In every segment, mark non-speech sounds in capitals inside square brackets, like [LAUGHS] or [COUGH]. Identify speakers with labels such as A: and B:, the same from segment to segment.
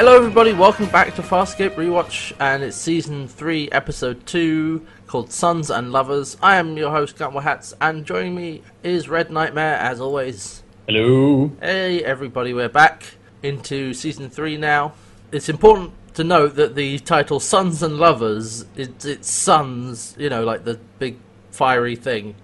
A: Hello, everybody. Welcome back to Farscape Rewatch, and it's season three, episode two, called Sons and Lovers. I am your host, Gunwar Hats, and joining me is Red Nightmare, as always.
B: Hello.
A: Hey, everybody. We're back into season three now. It's important to note that the title "Sons and Lovers" it's, it's sons, you know, like the big fiery thing.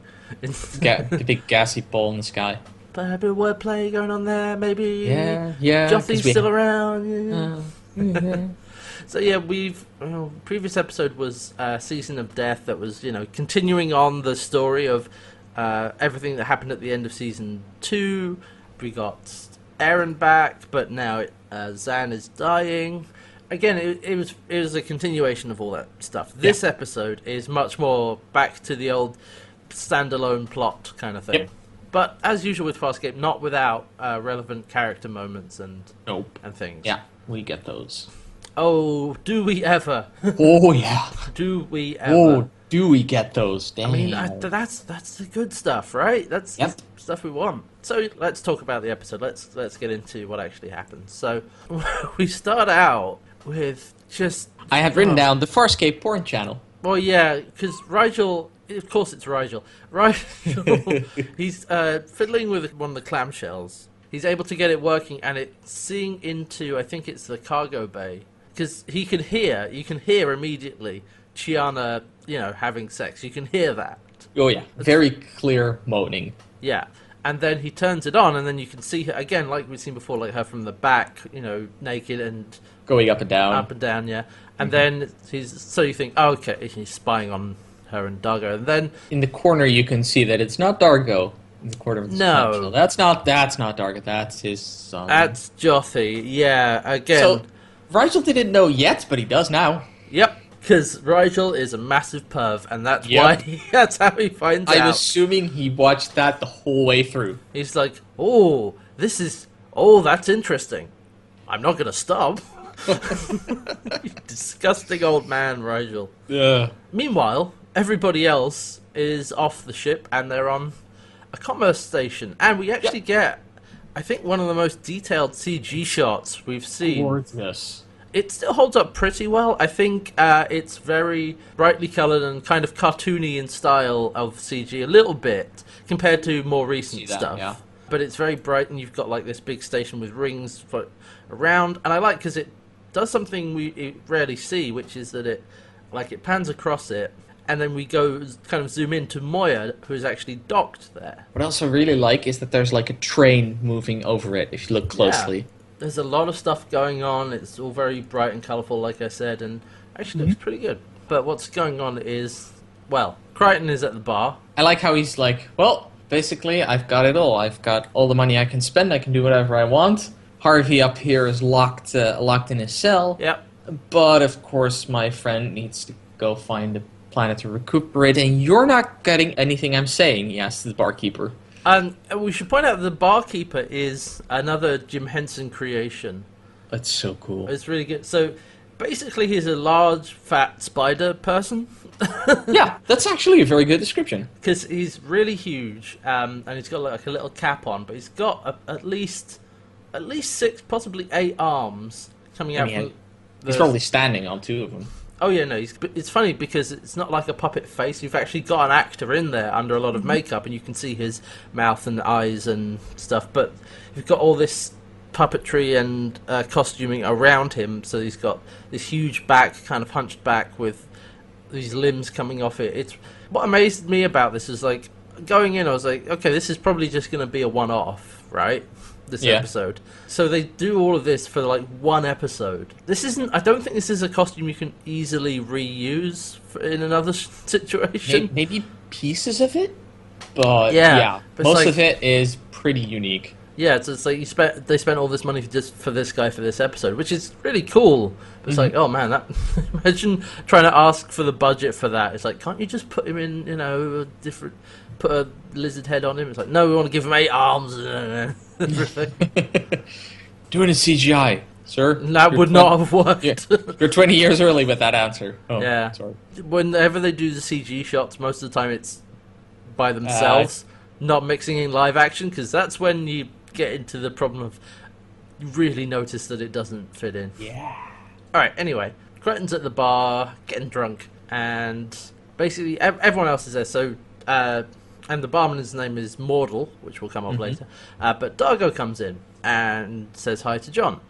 B: Ga- the big gassy ball in the sky.
A: Maybe wordplay going on there. Maybe
B: Yeah, yeah.
A: Joffrey's still around. yeah.
B: Uh, [LAUGHS]
A: So yeah, we've well, previous episode was uh, season of death that was you know continuing on the story of uh, everything that happened at the end of season two. We got Aeryn back, but now uh, Zhaan is dying. Again, it, it was it was a continuation of all that stuff. This episode is much more back to the old standalone plot kind of thing.
B: Yep.
A: But as usual with Farscape, not without uh, relevant character moments and
B: nope.
A: and things.
B: Yeah, we get those.
A: Oh, do we ever? [LAUGHS]
B: Oh yeah.
A: Do we ever?
B: Oh, do we get those? Damn.
A: I mean, I, that's that's the good stuff, right? That's
B: Yep.
A: stuff we want. So let's talk about the episode. Let's let's get into what actually happens. So [LAUGHS] we start out with just
B: I have written
A: Oh.
B: down the Farscape porn channel.
A: well, yeah, because Rygel. Of course, it's Rygel. Rygel. [LAUGHS] he's uh, fiddling with one of the clamshells. He's able to get it working, and it's seeing into. I think it's the cargo bay because he can hear. You can hear immediately Chiana, you know, having sex. You can hear that.
B: Oh yeah, very clear moaning.
A: Yeah. And then he turns it on, and then you can see her again, like we've seen before, like her from the back, you know, naked and
B: Going up and down.
A: up and down, yeah. And then he's so you think, oh, okay, he's spying on her and Dargo, and then
B: In the corner, you can see that it's not Dargo. In the corner of the
A: No.
B: that's not that's not Dargo. That's his son.
A: that's Jothee, yeah. Again,
B: so Rygel didn't know yet, but he does now.
A: yep, because Rygel is a massive perv, and that's
B: Yep.
A: why he, [LAUGHS] that's how he finds
B: I'm
A: out.
B: assuming he watched that the whole way through.
A: He's like, oh, this is, oh, that's interesting. I'm not gonna stop. [LAUGHS] [LAUGHS] Disgusting old man, Rygel.
B: Yeah.
A: Meanwhile, everybody else is off the ship and they're on a commerce station. And we actually get, I think, one of the most detailed CG shots we've seen.
B: Gorgeous.
A: It still holds up pretty well. I think uh, it's very brightly coloured and kind of cartoony in style of CG a little bit compared to more recent
B: See that,
A: stuff.
B: yeah.
A: But it's very bright and you've got like this big station with rings for, around. And I like because it does something we rarely see, which is that it like it pans across it and then we go kind of zoom in to Moya, who's actually docked there.
B: What I also really like is that there's like a train moving over it if you look closely.
A: There's a lot of stuff going on. It's all very bright and colourful, like I said, and actually looks pretty good. But what's going on is, well, Crichton is at the bar.
B: I like how he's like, well, basically, I've got it all. I've got all the money I can spend. I can do whatever I want. Harvey up here is locked, uh, locked in his cell.
A: Yep.
B: But of course, my friend needs to go find a planet to recuperate, and you're not getting anything I'm saying. He asks the barkeeper.
A: And we should point out the barkeeper is another Jim Henson creation.
B: That's so cool.
A: It's really good. So basically, he's a large, fat spider person. [LAUGHS]
B: yeah, that's actually a very good description.
A: because he's really huge, um, and he's got like a little cap on, but he's got a, at least at least six, possibly eight arms coming
B: I
A: out
B: mean,
A: from.
B: He's probably standing on two of them.
A: Oh yeah, no. He's, it's funny because it's not like a puppet face. You've actually got an actor in there under a lot of makeup, and you can see his mouth and eyes and stuff. But you've got all this puppetry and uh, costuming around him. So he's got this huge back, kind of hunched back, with these limbs coming off it. It's what amazed me about this is like going in. I was like, okay, this is probably just going to be a one-off, right? This
B: Yeah.
A: episode. So they do all of this for like one episode. This isn't. I don't think this is a costume you can easily reuse in another [LAUGHS] situation.
B: Maybe pieces of it, but
A: Yeah,
B: yeah,
A: but
B: most
A: like-
B: of it is pretty unique.
A: Yeah, it's, it's like you spent. They spent all this money for just for this guy for this episode, which is really cool. But it's mm-hmm. like, oh man, that [LAUGHS] imagine trying to ask for the budget for that. It's like, can't you just put him in, you know, a different, put a lizard head on him? It's like, no, we want to give him eight arms. [LAUGHS] [LAUGHS]
B: Doing a CGI, sir.
A: that would
B: twen-
A: not have worked.
B: Yeah. You're 20 years early with that answer. Oh,
A: Yeah.
B: Sorry.
A: Whenever they do the CG shots, most of the time it's by themselves, not mixing in live action, because that's when you get into the problem of you really notice that it doesn't fit in.
B: Yeah.
A: All right. Anyway, Crichton's at the bar getting drunk, and basically ev- everyone else is there. So, uh, and the barman's name is Mordal, which will come up later. Uh, but Dargo comes in and says hi to John,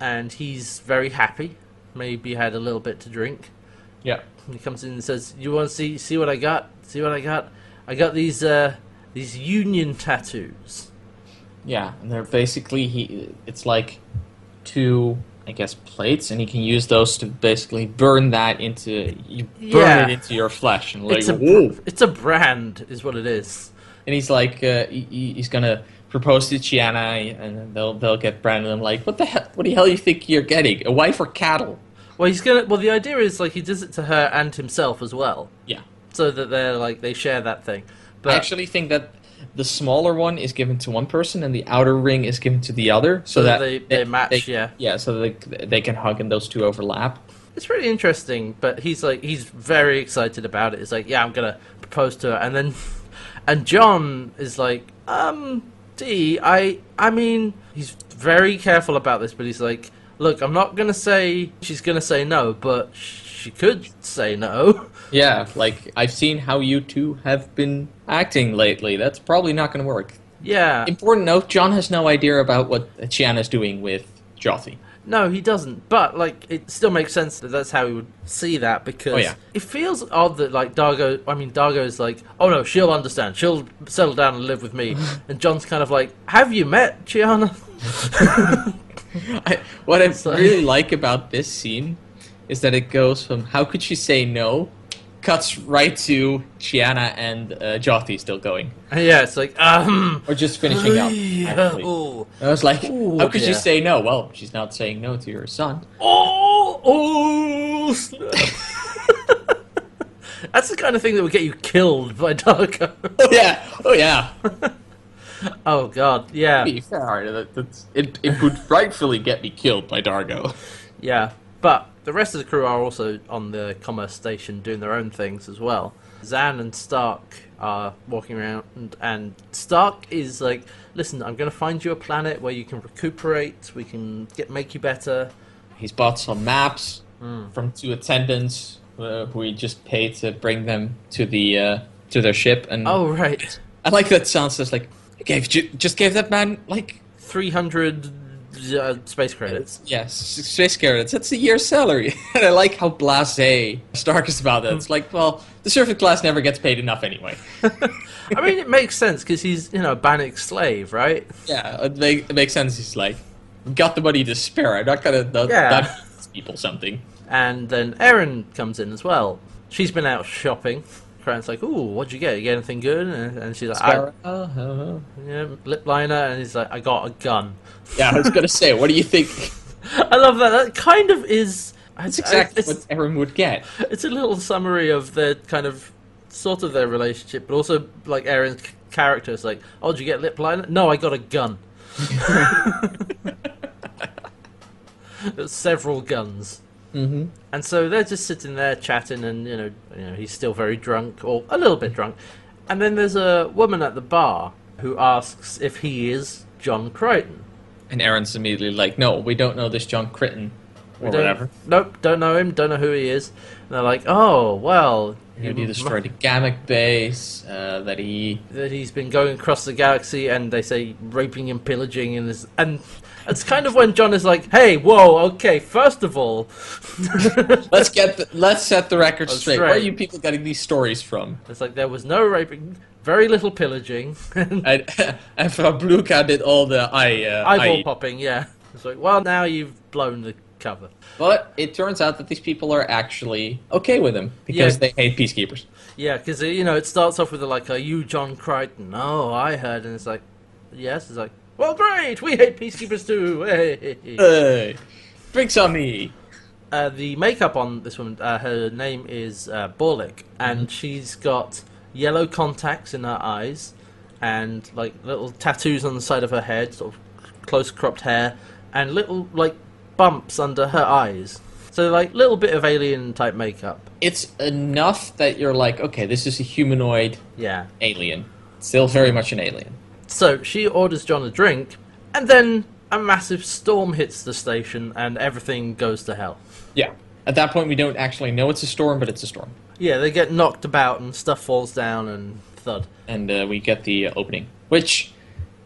A: and he's very happy. Maybe had a little bit to drink.
B: Yeah.
A: And he comes in and says, "You want to see see what I got? See what I got? I got these uh, these Union tattoos."
B: Yeah, and they're basically he. It's like two, I guess, plates, and he can use those to basically burn that into you burn
A: Yeah.
B: it into your flesh, and like
A: it's a
B: whoa.
A: it's a brand, is what it is.
B: And he's like, uh, he- he's gonna propose to Chiana, and they'll they'll get branded. I'm like, what the hell? What the hell you think you're getting? A wife or cattle?
A: Well, he's gonna. Well, the idea is like he does it to her and himself as well,
B: Yeah.
A: so that they're like they share that thing. But
B: I actually think that the smaller one is given to one person, and the outer ring is given to the other, so,
A: So
B: that
A: they- they match, yeah.
B: yeah, so they, they can hug and those two overlap.
A: it's really interesting. But he's like he's very excited about it. He's like, yeah, I'm gonna propose to her, and then and John is like, um, D, I I mean, he's very careful about this, but he's like, look, I'm not gonna say she's gonna say no, but she could say no. [LAUGHS]
B: Yeah, like I've seen how you two have been acting lately. That's probably not going to work.
A: yeah,
B: Important note: John has no idea about what Chiana's doing with Jothee.
A: No, he doesn't. But like, it still makes sense that that's how he would see that because
B: Oh, yeah.
A: it feels odd that like Dargo. I mean, Dargo is like, oh no, she'll understand. She'll settle down and live with me. [LAUGHS] and John's kind of like, have you met Chiana? [LAUGHS]
B: I, what I really like about this scene is that it goes from "How could she say no?" cuts right to Chiana and uh, Jothee still going,
A: yeah, it's like, um,
B: or just finishing up. actually.
A: oh,
B: I was like, "How could
A: yeah.
B: she say no?" Well, she's not saying no to your son.
A: oh, oh. [LAUGHS] That's the kind of thing that would get you killed by Dargo. [LAUGHS]
B: Oh yeah, oh yeah. [LAUGHS]
A: oh god, yeah.
B: To be fair, that, that's, it, it would rightfully get me killed by Dargo.
A: Yeah, but the rest of the crew are also on the commerce station doing their own things as well. Zhaan and Stark are walking around, and, and Stark is like, "Listen, I'm going to find you a planet where you can recuperate. We can get make you better."
B: He's bought some maps
A: Hmm.
B: from two attendants uh, who he just paid to bring them to the uh, to their ship. And
A: Oh right,
B: I like that sounds just like gave just gave that man like
A: three hundred uh, space credits.
B: yes space credits. That's a year's salary. [LAUGHS] and I like how blasé Stark is about that. It's like well the servant class never gets paid enough anyway. [LAUGHS]
A: I mean, it makes sense because he's you know a Banik slave, right?
B: yeah, it, make, it makes sense. He's like got the money to spare. I'm not gonna not,
A: Yeah.
B: not [LAUGHS] people something.
A: And then Aeryn comes in as well. She's been out shopping. Crichton's like, "Ooh, what'd you get? You get anything good?" And, she's like, I,
B: Sparrow, uh,
A: yeah, lip liner, and he's like, "I got a gun."
B: Yeah, I was gonna say, what do you think? [LAUGHS]
A: I love that. That kind of is.
B: That's exactly what Aeryn would get.
A: it's a little summary of their kind of sort of their relationship, but also like Aeryn's character is like, "Oh, did you get lip liner? No, I got a gun. [LAUGHS] [LAUGHS] Several guns."
B: Mm-hmm.
A: And so they're just sitting there chatting, and you know, you know, he's still very drunk or a little bit drunk. And then there's a woman at the bar who asks if he is John Crichton.
B: And Aeryn's immediately like, "No, we don't know this John Crichton, or
A: don't-
B: whatever.
A: Nope, don't know him, don't know who he is. And they're like, oh, well.
B: That he
A: you
B: destroyed a Gammak base. Uh, that he
A: that he's been going across the galaxy and they say raping and pillaging and this and it's kind of when John is like, "Hey, whoa, okay, first of all, [LAUGHS]
B: let's get the, let's set the record
A: Oh,
B: straight. Where are you people getting these stories from?
A: it's like there was no raping, very little pillaging, [LAUGHS] and [LAUGHS]
B: And, and Fabluka did all the eye uh,
A: eyeball
B: eye-
A: popping, yeah." It's like, "Well, now you've blown the cover."
B: But it turns out that these people are actually okay with him because
A: Yeah.
B: they hate peacekeepers.
A: Yeah, because you know it starts off with like, "Are you John Crichton?" Oh, I heard, and it's like, "Yes." It's like, "Well, great, we hate peacekeepers too." [LAUGHS] Hey.
B: Hey, drinks on me.
A: Uh, the makeup on this woman, uh, her name is uh, Borlick, and she's got yellow contacts in her eyes, and like little tattoos on the side of her head, sort of close cropped hair, and little like bumps under her eyes. So like little bit of alien type makeup.
B: It's enough that you're like, okay, this is a humanoid
A: Yeah.
B: alien. Still very much an alien.
A: So she orders John a drink, and then a massive storm hits the station and everything goes to hell.
B: Yeah. At that point, we don't actually know it's a storm, but it's a storm.
A: Yeah, they get knocked about and stuff falls down and thud.
B: And uh, we get the uh, opening, which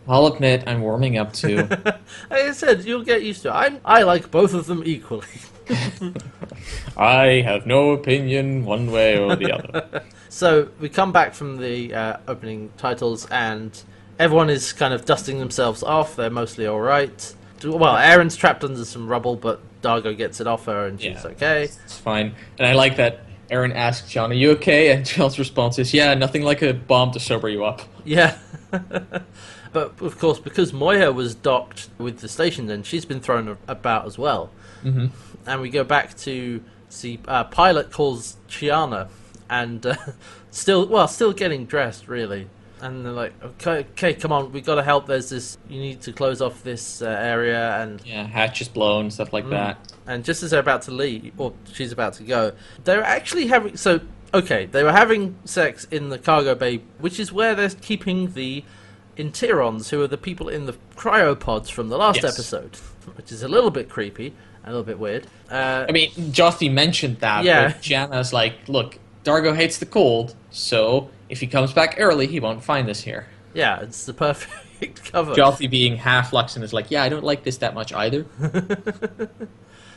B: I'll admit I'm warming up to. [LAUGHS]
A: Like I said, you'll get used to it. I, I like both of them equally. [LAUGHS]
B: I have no opinion one way or the other. [LAUGHS]
A: So we come back from the uh, opening titles, and everyone is kind of dusting themselves off. They're mostly all right. Well, Aeryn's trapped under some rubble, but Dargo gets it off her, and she's
B: Yeah.
A: okay.
B: It's fine. And I like that Aeryn asks John, Are you okay? And John's response is, Yeah, nothing like a bomb to sober you up.
A: Yeah. [LAUGHS] but of course, because Moya was docked with the station, then she's been thrown about as well.
B: Mm-hmm.
A: And we go back to see uh, pilot calls Chiana, and uh, [LAUGHS] still, well, still getting dressed really. And they're like, okay, okay, come on, we got to help. There's this, you need to close off this uh, area, and
B: Yeah, hatch is blown, stuff like that.
A: and just as they're about to leave, or she's about to go, they're actually having. So, okay, they were having sex in the cargo bay, which is where they're keeping the Interons, who are the people in the cryopods from the last
B: Yes.
A: episode, [LAUGHS] which is a little bit creepy, a little bit weird. Uh,
B: I mean, Jothee mentioned that,
A: Yeah.
B: but Chiana's like, Look, Dargo hates the cold, so if he comes back early, he won't find us here.
A: yeah, it's the perfect [LAUGHS] cover.
B: Jothee being half Luxan is like, Yeah, I don't like this that much either. [LAUGHS]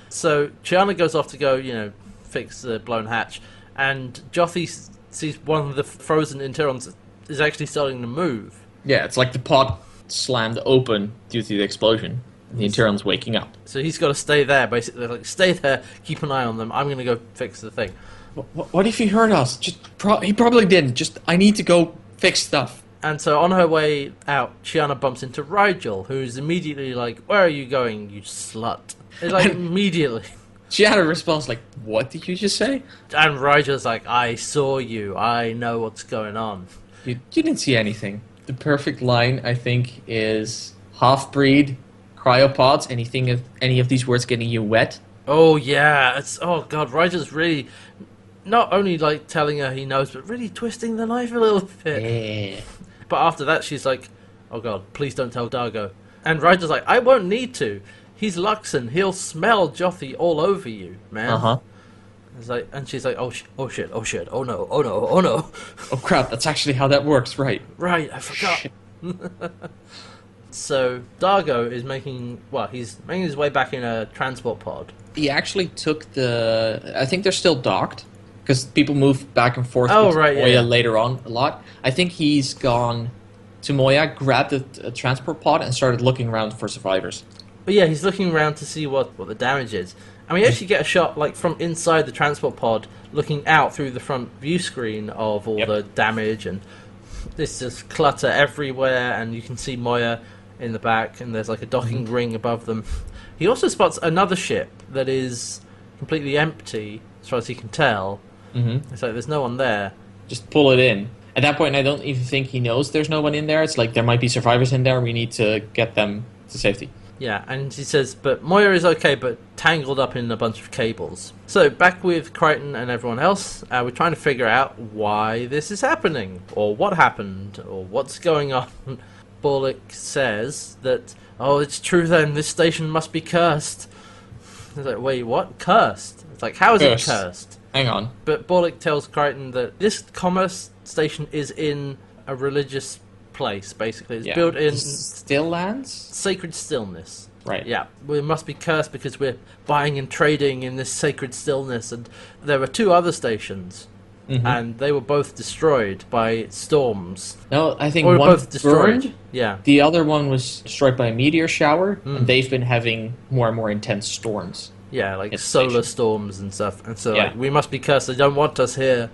A: So Chiana goes off to go, you know, fix the blown hatch, and Jothee sees one of the frozen Interons is actually starting to move.
B: yeah, it's like the pod slammed open due to the explosion. and The Interon's waking up.
A: So he's got to stay there, basically. Like, stay there, keep an eye on them. I'm going to go fix the thing.
B: What, what if he heard us? Just pro- he probably didn't. Just I need to go fix stuff.
A: And so on her way out, Chiana bumps into Rygel, who's immediately like, Where are you going, you slut? It's like, immediately.
B: Chiana responds like, "What did you just say?
A: And Rygel's like, I saw you. I know what's going on.
B: You, you didn't see anything." The perfect line, I think, is half-breed cryopods. Anything of any of these words getting you wet?
A: Oh, yeah. It's, oh, God. Rygel's really not only like telling her he knows, but really twisting the knife a little bit.
B: Yeah.
A: But after that, she's like, "Oh God, please don't tell Dargo." And Rygel's like, "I won't need to. He's Luxan. He'll smell Jothee all over you, man."
B: Uh huh.
A: It's like, and she's like, "Oh, sh- oh shit, oh shit, oh no, oh no, oh no." [LAUGHS]
B: Oh crap! That's actually how that works, right?
A: right, I forgot. [LAUGHS] So Dargo is making well, he's making his way back in a transport pod.
B: He actually took the. I think they're still docked because people move back and forth.
A: Oh, right,
B: Moya
A: yeah.
B: later on a lot. I think he's gone to Moya, grabbed a, a transport pod, and started looking around for survivors.
A: But yeah, he's looking around to see what what the damage is. And we actually get a shot like from inside the transport pod, looking out through the front view screen of all
B: Yep.
A: the damage and this just clutter everywhere. And you can see Moya in the back, and there's like a docking mm-hmm. ring above them. He also spots another ship that is completely empty, as far as he can tell.
B: Mm-hmm.
A: It's like there's no one there.
B: Just pull it in. At that point, I don't even think he knows there's no one in there. It's like there might be survivors in there. We need to get them to safety.
A: Yeah, and he says, but Moya is okay, but tangled up in a bunch of cables. So, back with Crichton and everyone else, uh, we're trying to figure out why this is happening, or what happened, or what's going on. [LAUGHS] Bullock says that, oh, it's true then, this station must be cursed. It's like, wait, what? Cursed? It's like, how is
B: Cursed.
A: it cursed?
B: Hang on.
A: But Bullock tells Crichton that this commerce station is in a religious place, basically. It's
B: Yeah.
A: built in
B: Still lands?
A: sacred stillness.
B: Right.
A: Yeah, we must be cursed because we're buying and trading in this sacred stillness. And there were two other stations,
B: Mhm.
A: and they were both destroyed by storms.
B: No, I think
A: Or
B: one
A: both destroyed.
B: burned.
A: Yeah.
B: The other one was destroyed by a meteor shower,
A: Mm.
B: and they've been having more and more intense storms.
A: Yeah, like solar
B: station.
A: storms and stuff. And so,
B: Yeah.
A: like, we must be cursed. They don't want us here.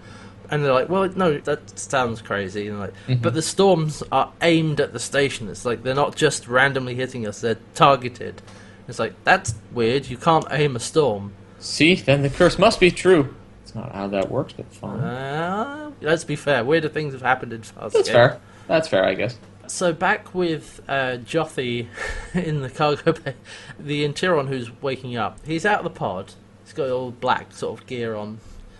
A: And they're like, well, no, that sounds crazy. And like,
B: Mhm.
A: but the storms are aimed at the station. It's like they're not just randomly hitting us; they're targeted. It's like that's weird. You can't aim a storm.
B: See, then the curse must be true. It's not how that works, but fine.
A: Uh, let's be fair. Weirder things have happened in Farscape.
B: That's fair. That's fair, I guess.
A: So back with uh, Jothee [LAUGHS] in the cargo bay, the Interon who's waking up. He's out of the pod. He's got all black sort of gear on,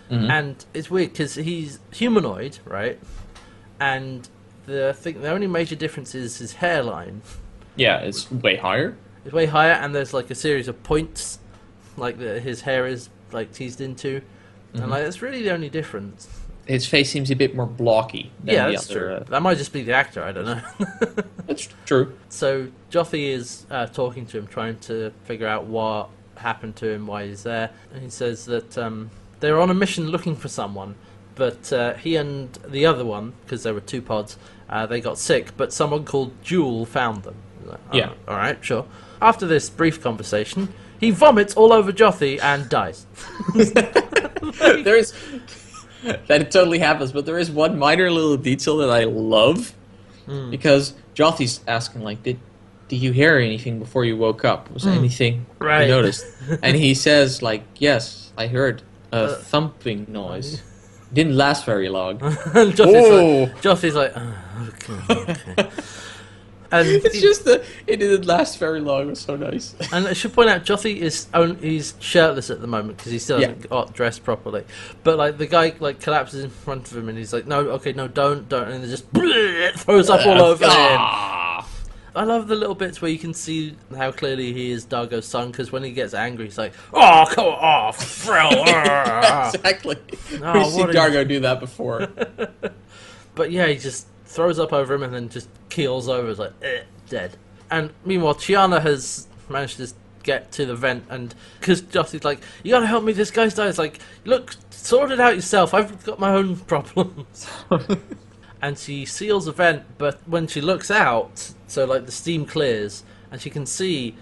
B: Mhm.
A: and it's weird because he's humanoid, right? And the thing, the only major difference is his hairline.
B: yeah, it's way higher.
A: It's way higher, and there's like a series of points, like that his hair is like teased into, and like that's really the only difference.
B: His face seems a bit more blocky. Than
A: yeah,
B: the
A: that's
B: other,
A: true.
B: uh,
A: That might just be the actor. I don't know. [LAUGHS]
B: that's true.
A: So Jothee is uh, talking to him, trying to figure out what happened to him, why he's there. And he says that um, they're on a mission looking for someone, but uh, he and the other one, because there were two pods, uh, they got sick. But someone called Jool found them. Like, "Oh,
B: Yeah.
A: all right, sure. After this brief conversation, he vomits all over Jothee and dies. [LAUGHS] [LAUGHS]
B: there is [LAUGHS] that it totally happens, but there is one minor little detail that I love
A: Hmm.
B: because Jothee's asking like, "Did did you hear anything before you woke up? Was there anything.
A: Right.
B: you noticed?" [LAUGHS] and he says like, "Yes, I heard a
A: Uh,
B: thumping noise. Didn't last very long." [LAUGHS] Jothee's
A: like, Jothee's like "Oh, okay, okay. And [LAUGHS]
B: it's just that it didn't last very long. It was so nice.
A: And I should point out, Jothee is on, he's shirtless at the moment because he still hasn't got dressed properly. But like the guy like collapses in front of him and he's like, "No, okay, no, don't, don't," and just [LAUGHS] throws up all over him.
B: Ah.
A: I love the little bits where you can see how clearly he is Dargo's son because when he gets angry, he's like, "Oh, come off, Frill!" [LAUGHS] ah."
B: exactly.
A: Oh,
B: We've seen Dargo do that before.
A: But yeah, he just throws up over him and then just keels over. It's like eh, dead. And meanwhile, Chiana has managed to get to the vent, and because Josty's like, "You gotta help me. This guy's died." It's like, "Look, sort it out yourself. I've got my own [LAUGHS] problems." [LAUGHS] and she seals the vent, but when she looks out, so like the steam clears, and she can see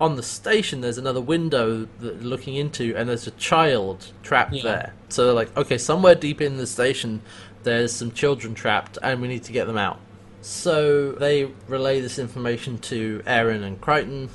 A: on the station there's another window looking into, and there's a child trapped
B: Yeah.
A: there. So they're like, okay, somewhere deep in the station, there's some children trapped, and we need to get them out. So they relay this information to Aeryn and Crichton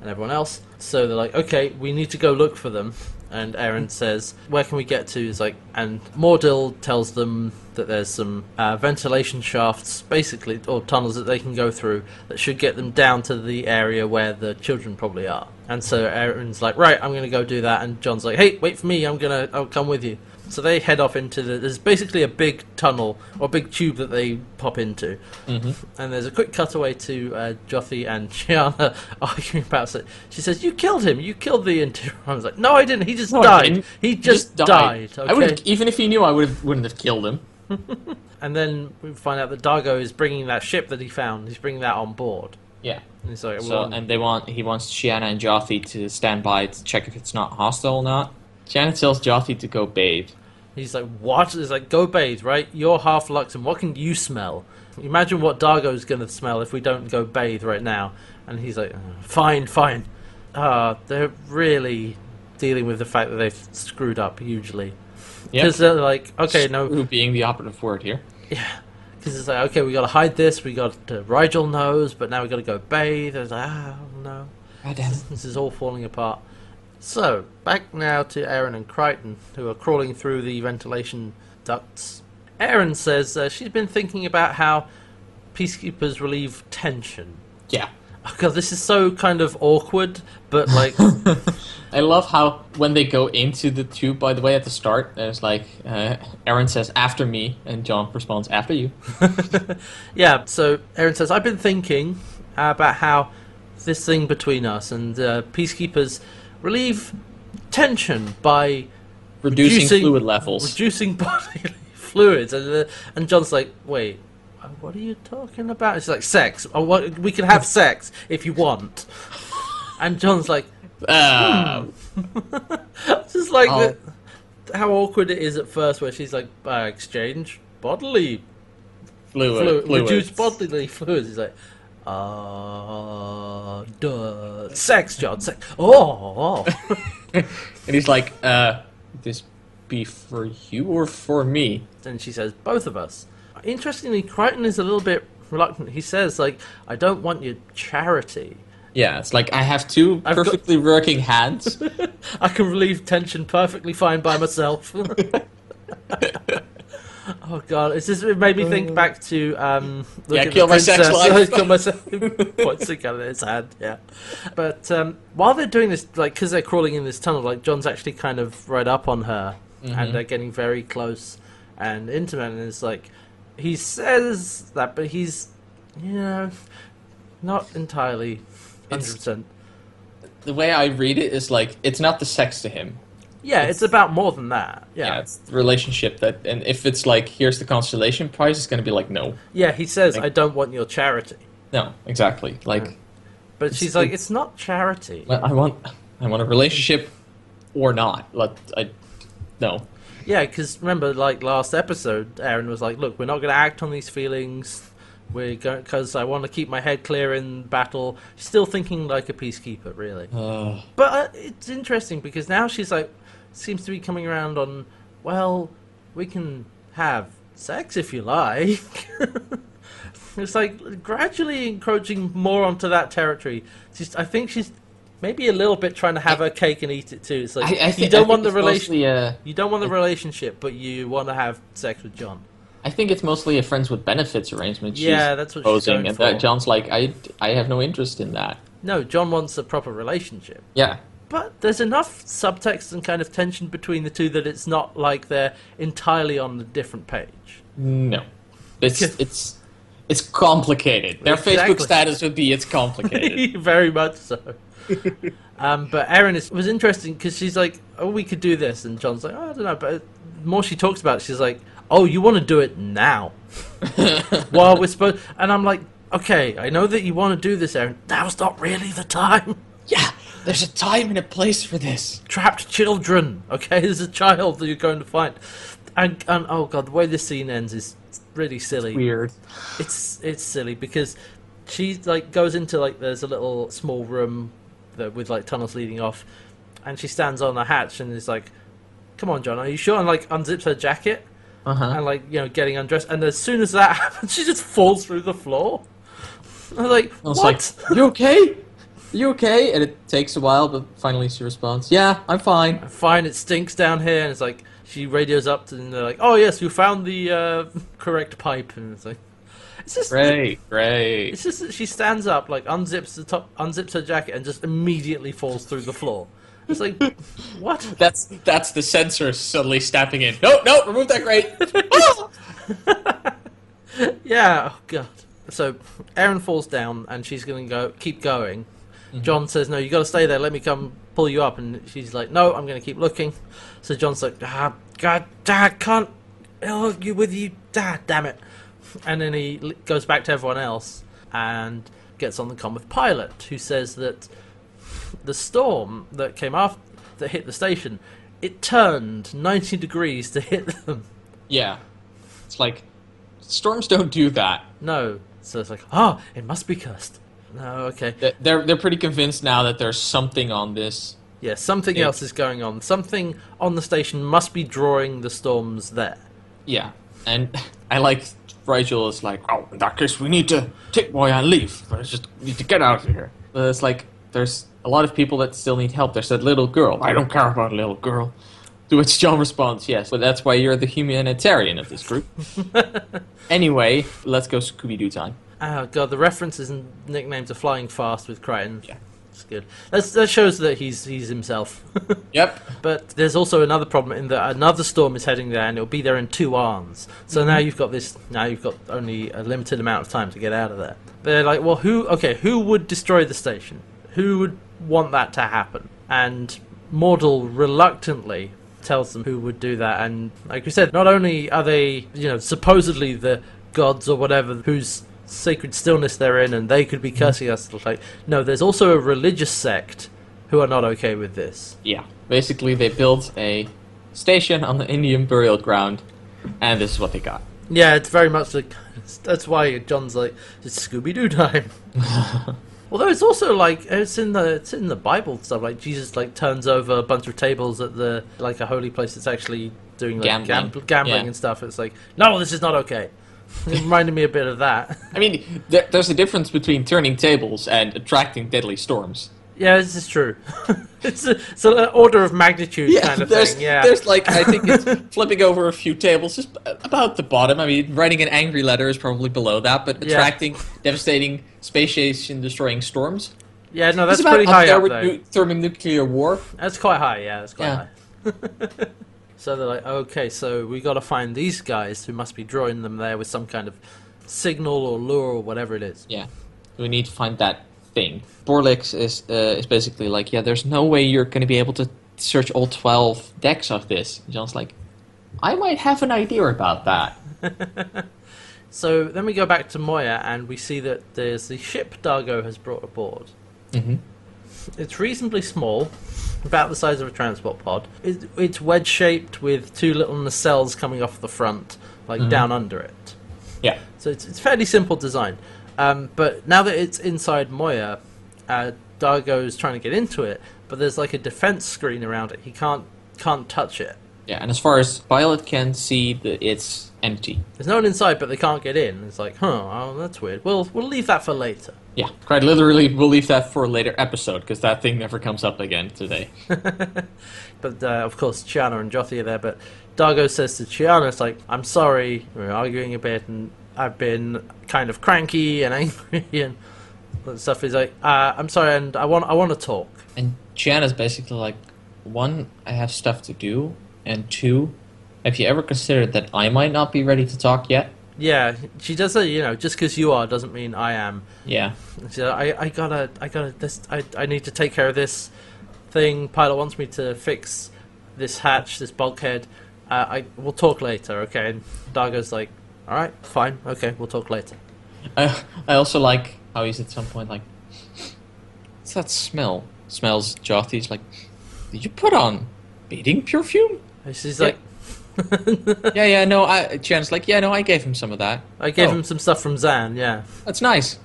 A: and everyone else. So they're like, okay, we need to go look for them. And Aeryn says, where can we get to? Is like, and Mordil tells them that there's some uh, ventilation shafts, basically, or tunnels that they can go through that should get them down to the area where the children probably are. And so Aeryn's like, right, I'm going to go do that. And John's like, hey, wait for me. I'm gonna, I'll come with you. So they head off into the. There's basically a big tunnel or a big tube that they pop into,
B: hmm
A: and there's a quick cutaway to uh, Jothee and [LAUGHS] Chiana arguing about it. She says, "You killed him. You killed the interior." I was like, "No, I didn't. He just
B: No,
A: died. He just, died."
B: I
A: Okay.
B: would even if he knew, I would have wouldn't have killed him. [LAUGHS]
A: And then we find out that Dargo is bringing that ship that he found. He's bringing that on board.
B: Yeah.
A: And like,
B: So and they want he wants Chiana and Jothee to stand by to check if it's not hostile or not. Chiana tells Jothee to go bathe.
A: He's like, what? He's like, go bathe, right? You're half Luxan. What can you smell? Imagine what Dargo's going to smell if we don't go bathe right now. And he's like, "Uh, fine, fine. Uh, they're really dealing with the fact that they've screwed up hugely. Because they're like, okay, no.
B: Screw being the operative word here. Yeah.
A: Because it's like, okay, we got to hide this. We got uh, Rygel knows, but now we got to go bathe. It's like, ah, no.
B: God damn.
A: This is all falling apart. So, back now to Aeryn and Crichton, who are crawling through the ventilation ducts. Aeryn says uh, she's been thinking about how peacekeepers relieve tension.
B: Yeah.
A: Oh god, this is so kind of awkward, but like, [LAUGHS]
B: I love how when they go into the tube. By the way, at the start, there's like uh, Aeryn says after me, and John responds after you. [LAUGHS]
A: yeah. So Aeryn says, "I've been thinking about how this thing between us and uh, peacekeepers relieve tension by
B: Reducing,
A: Reducing-
B: fluid levels.
A: reducing [LAUGHS] bodily fluids." And, uh, and John's like, "Wait, uh, what are you talking about?" It's like sex. Oh, what, we can have sex if you want. And John's like,
B: Uh, [LAUGHS]
A: just like
B: Oh.
A: the, how awkward it is at first, where she's like, uh, exchange bodily
B: fluid.
A: fluid,
B: fluids.
A: reduce bodily fluids. He's like, uh, duh, sex, John, sex. Oh, [LAUGHS]
B: and he's like, uh, this be for you or for me?
A: and she says, both of us. Interestingly, Crichton is a little bit reluctant. He says, like, I don't want your charity.
B: Yeah, it's like I have two
A: I've got-
B: perfectly working hands. [LAUGHS]
A: I can relieve tension perfectly fine by myself. [LAUGHS] [LAUGHS] oh god, it's just it made me think back to um, look
B: Yeah,
A: at
B: kill
A: the
B: my sex
A: princess.
B: life. [LAUGHS]
A: kill myself. Points a gun in his hand. Yeah, but um, while they're doing this, like because they're crawling in this tunnel, like John's actually kind of right up on her, and they're getting very close and intimate, and it's like he says that, but he's you know not entirely hundred percent.
B: the way I read it is like it's not the sex to him.
A: Yeah, it's, about more than that.
B: Yeah,
A: Yeah.
B: it's the relationship that, and if it's like here's the constellation prize, it's going to be like no,
A: Yeah, he says,
B: Like-
A: I don't want your charity.
B: no, exactly. Like
A: But she's like,
B: it's-
A: it's not charity.
B: I I want, I want a relationship, or not. Let I, no.
A: Yeah, because remember, like last episode, Aeryn was like, "Look, we're not going to act on these feelings. We're going because I want to keep my head clear in battle." Still thinking like a peacekeeper, really.
B: Uh,
A: But uh, it's interesting because now she's like, seems to be coming around on, well, we can have sex if you like. [LAUGHS] it's like gradually encroaching more onto that territory. She's, I think she's maybe a little bit trying to have her cake and eat it too. It's like
B: I, I
A: you don't want the
B: think it's
A: relation.
B: uh,
A: You don't want the relationship, but you want to have sex with John.
B: I think it's mostly a friends with benefits arrangement. She's
A: Yeah, that's what she's going
B: and
A: for.
B: that John's like, I, I have no interest in that.
A: No, John wants a proper relationship.
B: Yeah,
A: But there's enough subtext and kind of tension between the two that it's not like they're entirely on a different page.
B: no, it's it's it's complicated. Their Facebook status would be it's complicated. [LAUGHS]
A: Very much so. um, but Aeryn is, was interesting because she's like, "Oh, we could do this," and John's like, oh, "I don't know." But the more she talks about it, she's like, "Oh, you want to do it now?" [LAUGHS] While we're supposed, and I'm like, "Okay, I know that you want to do this, Aeryn. Now's not really the time."
B: yeah, there's a time and a place for this.
A: trapped children. Okay, [LAUGHS] there's a child that you're going to find, and and oh god, the way this scene ends is really silly.
B: Weird.
A: It's it's silly because she like goes into like there's a little small room that with like tunnels leading off, and she stands on a hatch and is like, "Come on, John, are you sure?" And like unzips her jacket
B: Uh huh.
A: and like you know getting undressed, and as soon as that [LAUGHS] happens, she just falls through the floor. [LAUGHS] I was like,
B: I was
A: "What?"
B: like, "You okay? You okay?" And it takes a while, but finally she responds, "Yeah, I'm fine."
A: I'm fine, it stinks down here, and it's like she radios up, and they're like, "Oh yes, you found the uh, [LAUGHS] correct pipe," and it's like, it's just,
B: Great, great.
A: it's just that she stands up, like unzips the top, unzips her jacket, and just immediately falls through the floor. It's like, [LAUGHS] what?
B: That's that's the censor suddenly snapping in. No, no, remove that grate. [LAUGHS]
A: Yeah, oh god. So Aeryn falls down, and she's gonna go keep going. John says, "No, you got to stay there. Let me come pull you up." And she's like, "No, I'm going to keep looking." So John's like, "Ah, God, Dad, can't argue with you, Dad, damn it!" [LAUGHS] And then he goes back to everyone else and gets on the com with Pilot, who says that the storm that came after that hit the station, it turned 90 degrees to hit them.
B: yeah, it's like storms don't do that.
A: No, so it's like, oh, it must be cursed. No, okay.
B: They- They're they're pretty convinced now that there's something on this.
A: Yeah, something
B: Yeah.
A: else is going on. Something on the station must be drawing the storms there.
B: Yeah, and [LAUGHS] I like Rygel is like, oh, in that case we need to take boy and leave. Let's just need to get out of here. But it's like there's a lot of people that still need help. There's that little girl. I don't care about a little girl. To which John responds, yes, but that's why you're the humanitarian of this group. [LAUGHS] anyway, let's go Scooby Doo time.
A: Oh god, the references and nicknames are flying fast with Crichton.
B: Yeah.
A: It's good. That's, that shows that he's he's himself. [LAUGHS]
B: Yep.
A: but there's also another problem in that another storm is heading there, and it'll be there in two arns. So now mm-hmm. you've got this. Now you've got only a limited amount of time to get out of there. They're like, well, who? Okay, who would destroy the station? Who would want that to happen? And Mordal reluctantly tells them who would do that. And like we said, not only are they, you know, supposedly the gods or whatever whose sacred stillness they're in, and they could be mm-hmm. cursing us. Like, no, there's also a religious sect who are not okay with this.
B: Yeah. Basically, they built a station on the Indian burial ground, and this is what they got.
A: Yeah, it's very much like that's why John's like it's Scooby Doo time. [LAUGHS] Although it's also like it's in the it's in the Bible stuff like Jesus like turns over a bunch of tables at the like a holy place that's actually doing like
B: Gambling.
A: gam- gambling
B: Yeah.
A: and stuff. It's like no, this is not okay. It reminded me a bit of that. [LAUGHS]
B: I mean, there, there's a difference between turning tables and attracting deadly storms.
A: Yeah, this is true. [LAUGHS] it's a, it's an order of magnitude kind of
B: there's,
A: thing. Yeah,
B: there's like I think it's [LAUGHS] flipping over a few tables, just about the bottom. I mean, writing an angry letter is probably below that, but
A: Yeah.
B: attracting devastating space station destroying storms.
A: yeah, no, that's pretty high
B: there
A: up
B: with
A: there.
B: nu- thermonuclear war.
A: That's quite high, yeah, that's quite
B: Yeah.
A: high. So they're like, okay, so we got to find these guys who must be drawing them there with some kind of signal or lure or whatever it is.
B: Yeah, we need to find that thing. Borlix is uh, is basically like, yeah, there's no way you're going to be able to search all 12 decks of this. John's like, I might have an idea about that. [LAUGHS]
A: So then we go back to Moya and we see that there's the ship Dargo has brought aboard.
B: hmm
A: It's reasonably small, about the size of a transport pod. It, it's wedge shaped with two little nacelles coming off the front, like
B: Mhm.
A: down under it.
B: Yeah.
A: So it's, it's fairly simple design. Um, but now that it's inside Moya, uh, Dargo's trying to get into it, but there's like a defense screen around it. He can't can't touch it.
B: Yeah, and as far as Violet can see, the, it's empty.
A: There's no one inside, but they can't get in. It's like, huh, oh, that's weird. We'll we'll leave that for later.
B: Yeah, quite literally, we'll leave that for a later episode because that thing never comes up again today. [LAUGHS]
A: But uh, of course, Chiana and Jothee are there. But Dargo says to Chiana, "It's like I'm sorry, we're arguing a bit, and I've been kind of cranky and [LAUGHS] angry and that stuff." He's like, uh, "I'm sorry, and I want I want to talk."
B: And Chiana's basically like, one, I have stuff to do, and two, have you ever considered that I might not be ready to talk yet?
A: Yeah, she does say, you know, just because you are doesn't mean I am.
B: Yeah.
A: Like, I I gotta I gotta this I I need to take care of this thing. Pilot wants me to fix this hatch, this bulkhead. Uh, I we'll talk later, okay? And Dargo's like, "All right, fine, okay, we'll talk later."
B: I, I also like how he's at some point like, what's that smell? Smells Jothee's like, did you put on beating perfume?
A: She's
B: Yeah.
A: like, [LAUGHS]
B: yeah, yeah, no, I, Chiana's like, yeah, no, I gave him some of that.
A: I gave
B: Oh.
A: him some stuff from Zhaan, yeah.
B: That's nice.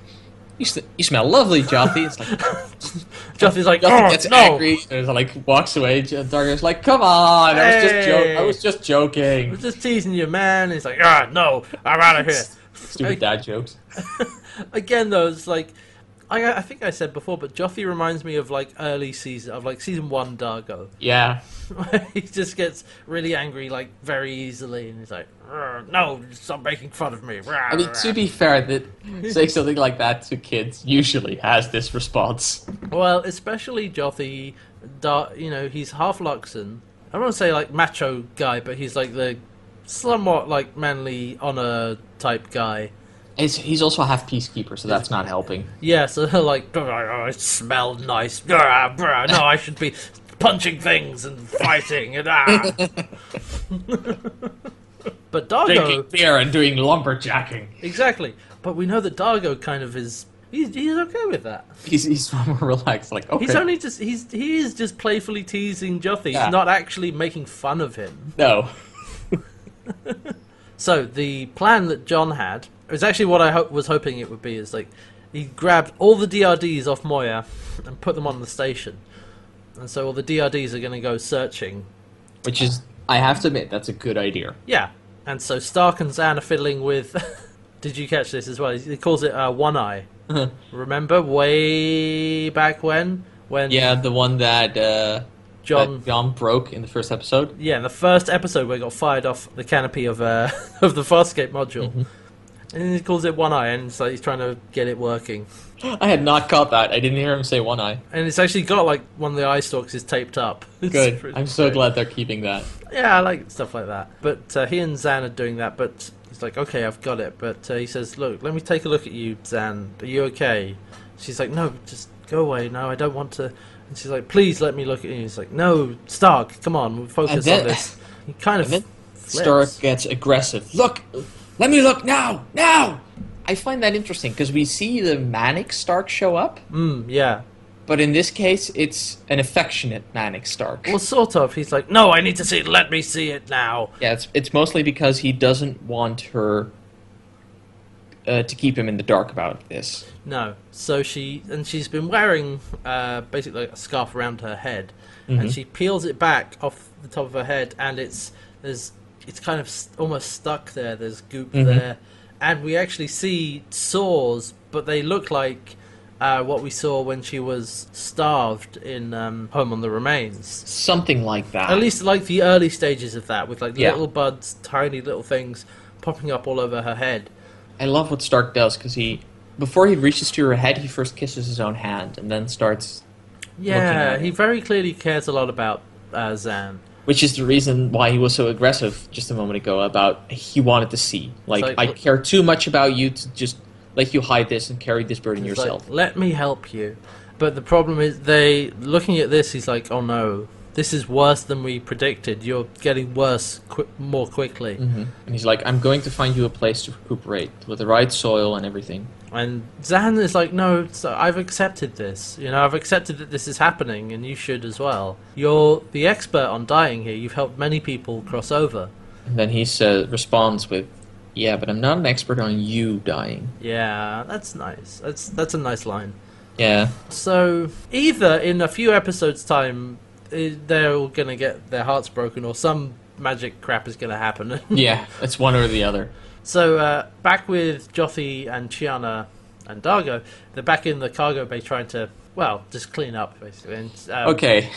B: You, s- you smell lovely, Jothee. It's like, [LAUGHS]
A: Jothee's like, oh,
B: gets
A: no.
B: angry and like walks away. And Dargo's like, come on, I was just joking. I was just joking.
A: I was just teasing you, man. He's like, ah, no, I'm out of here.
B: Stupid dad jokes. [LAUGHS]
A: Again, though, it's like, I, I think I said before, but Jothee reminds me of like early season, of like season one Dargo.
B: Yeah. [LAUGHS]
A: he just gets really angry, like very easily, and he's like, no, stop making fun of me.
B: I mean, to be fair, that [LAUGHS] saying something like that to kids usually has this response.
A: Well, especially Jothee, Dar- you know, he's half Luxan. I don't want to say like macho guy, but he's like the somewhat like manly honor type guy.
B: It's, he's also a half peacekeeper, so that's not helping.
A: Yeah, so [LAUGHS] like, oh, [LAUGHS] I smell nice. [LAUGHS] No, I should be punching things and fighting and ah. but
B: Drinking beer and doing lumberjacking.
A: exactly. But we know that Dargo kind of is. He's, he's okay with that.
B: He's, he's more relaxed. Like, okay.
A: He's only just he's he is just playfully teasing Jothee.
B: Yeah.
A: He's not actually making fun of him.
B: No.
A: So the plan that John had was actually what I ho- was hoping it would be. Is like he grabbed all the DRDs off Moya and put them on the station, and so all the DRDs are going to go searching.
B: Which is, I have to admit, that's a good idea.
A: Yeah, and so Stark and Zhaan are fiddling with. [LAUGHS] did you catch this as well? He calls it uh, One Eye. Remember way back when when
B: yeah, the one that, uh,
A: John
B: that John broke in the first episode.
A: Yeah, in the first episode where he got fired off the canopy of uh, [LAUGHS] of the Farscape module.
B: Mm-hmm.
A: And he calls it One Eye, and so he's trying to get it working.
B: I had not caught that. I didn't hear him say one eye.
A: And it's actually got like one of the eye stalks is taped up. [LAUGHS] It's
B: Good. I'm so
A: great.
B: glad they're keeping that.
A: Yeah, I like stuff like that. But uh, he and Zhaan are doing that. But he's like, okay, I've got it. But uh, he says, look, let me take a look at you, Zhaan. Are you okay? She's like, no, just go away. No, I don't want to. And she's like, please let me look at you. He's like, no, Stark, come on, we'll focus
B: then-
A: on this. [LAUGHS] He kind of
B: then. Stark gets aggressive. Look! Let me look now! Now! I find that interesting because we see the manic Stark show up,
A: Mm, yeah.
B: but in this case, it's an affectionate manic Stark.
A: Well, sort of. He's like, no, I need to see it. Let me see it now.
B: Yeah, it's it's mostly because he doesn't want her uh, to keep him in the dark about this.
A: No. So she and she's been wearing uh, basically a scarf around her head,
B: Mhm.
A: and she peels it back off the top of her head, and it's there's it's kind of s- almost stuck there. There's goop
B: Mhm.
A: there, and we actually see sores, but they look like. Uh, what we saw when she was starved in um, Home on the Remains.
B: Something like that.
A: At least like the early stages of that, with like
B: Yeah.
A: little buds, tiny little things popping up all over her head.
B: I love what Stark does because he, before he reaches to her head, he first kisses his own hand and then starts,
A: Yeah,
B: at
A: he very clearly cares a lot about uh, Zhaan.
B: Which is the reason why he was so aggressive just a moment ago about he wanted to see. Like,
A: like-
B: I care too much about you to just let you hide this and carry this burden yourself.
A: Like, Let me help you. But the problem is, they looking at this. He's like, "Oh no, this is worse than we predicted. You're getting worse qu- more quickly."
B: hmm And he's like, I'm going to find you a place to recuperate with the right soil and everything.
A: And Zhaan is like, "No, I've accepted this. You know, I've accepted that this is happening, and you should as well. You're the expert on dying here. You've helped many people cross over.
B: And then he says, responds with, Yeah, but I'm not an expert on you dying.
A: Yeah, that's nice. That's that's a nice line."
B: Yeah.
A: So either in a few episodes' time, they're all gonna get their hearts broken, or some magic crap is gonna happen. [LAUGHS]
B: Yeah, it's one or the other.
A: so uh, back with Jothee and Chiana and Dargo, they're back in the cargo bay trying to, well, just clean up basically. And, um,
B: Okay.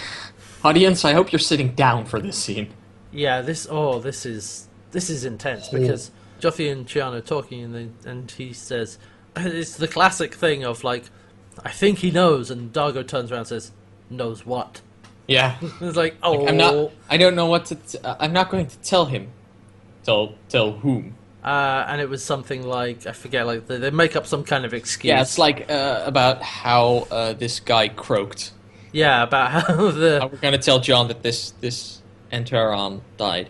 B: Audience, I hope you're sitting down for this scene.
A: Yeah, this oh, this is this is intense because Jothee and Chiana are talking, and they, and he says, [LAUGHS] it's the classic thing of like, I think he knows, and Dargo turns around and says, knows what?
B: Yeah. [LAUGHS]
A: It's like, oh,
B: I'm not. I don't know what to. T- uh, I'm not going to tell him. Tell tell whom?
A: Uh, and it was something like I forget, like they, they make up some kind of excuse.
B: Yeah, it's like uh, about how uh, this guy croaked.
A: yeah, about [LAUGHS] how the
B: How we're going to tell John that this this Enteron died.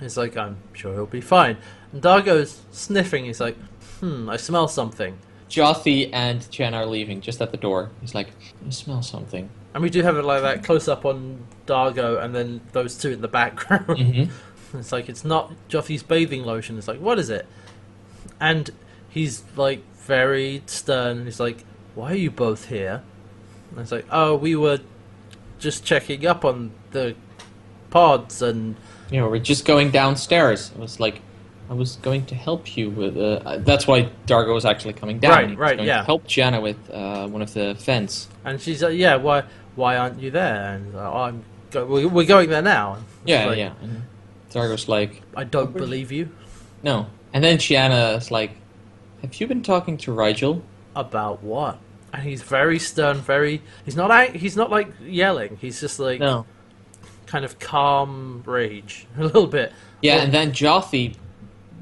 A: it's like I'm sure he'll be fine. And Dargo's sniffing. He's like, hmm, I smell something.
B: Jothee and Chen are leaving just at the door. He's like, I smell something.
A: And we do have it like that close up on Dargo, and then those two in the background.
B: Mm-hmm. [LAUGHS]
A: It's like it's not Jothee's bathing lotion. It's like what is it? And he's like very stern. He's like, "Why are you both here?" And it's like, "Oh, we were just checking up on the pods and
B: You know, we're just going downstairs. It was like, I was going to help you with. Uh, that's why Dargo was actually coming down.
A: Right, right, yeah.
B: To help Chiana with uh, one of the fence.
A: and she's like, "Yeah, why why aren't you there?" And oh, I'm go- we- we're going there now. And
B: Yeah,
A: like,
B: yeah. And Dargo's like,
A: I don't believe you
B: no. And then Chiana is like, Have you been talking to Rygel?
A: about what. And he's very stern, very. He's not. He's not like yelling. He's just like
B: No.
A: kind of calm rage [LAUGHS] a little bit.
B: Yeah,
A: Well-
B: and then Jothee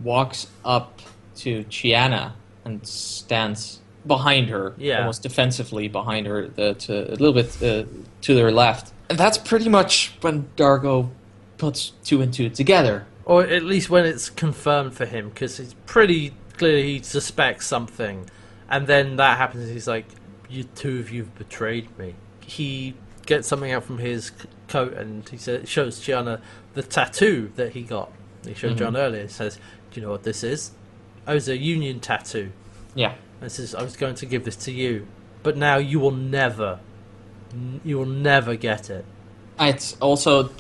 B: walks up to Chiana and stands behind her,
A: Yeah.
B: almost defensively behind her, the, to, a little bit uh, to their left. And that's pretty much when Dargo puts two and two together.
A: Or at least when it's confirmed for him, because it's pretty clear he suspects something. And then that happens, he's like, You two of you have betrayed me. He gets something out from his coat and he says, shows Chiana the tattoo that he got. He showed
B: Mhm.
A: John earlier. He says, you know what this is? Oh, it's a union tattoo.
B: Yeah.
A: And says, I was going to give this to you, but now you will never, n- you will never get it.
B: It's also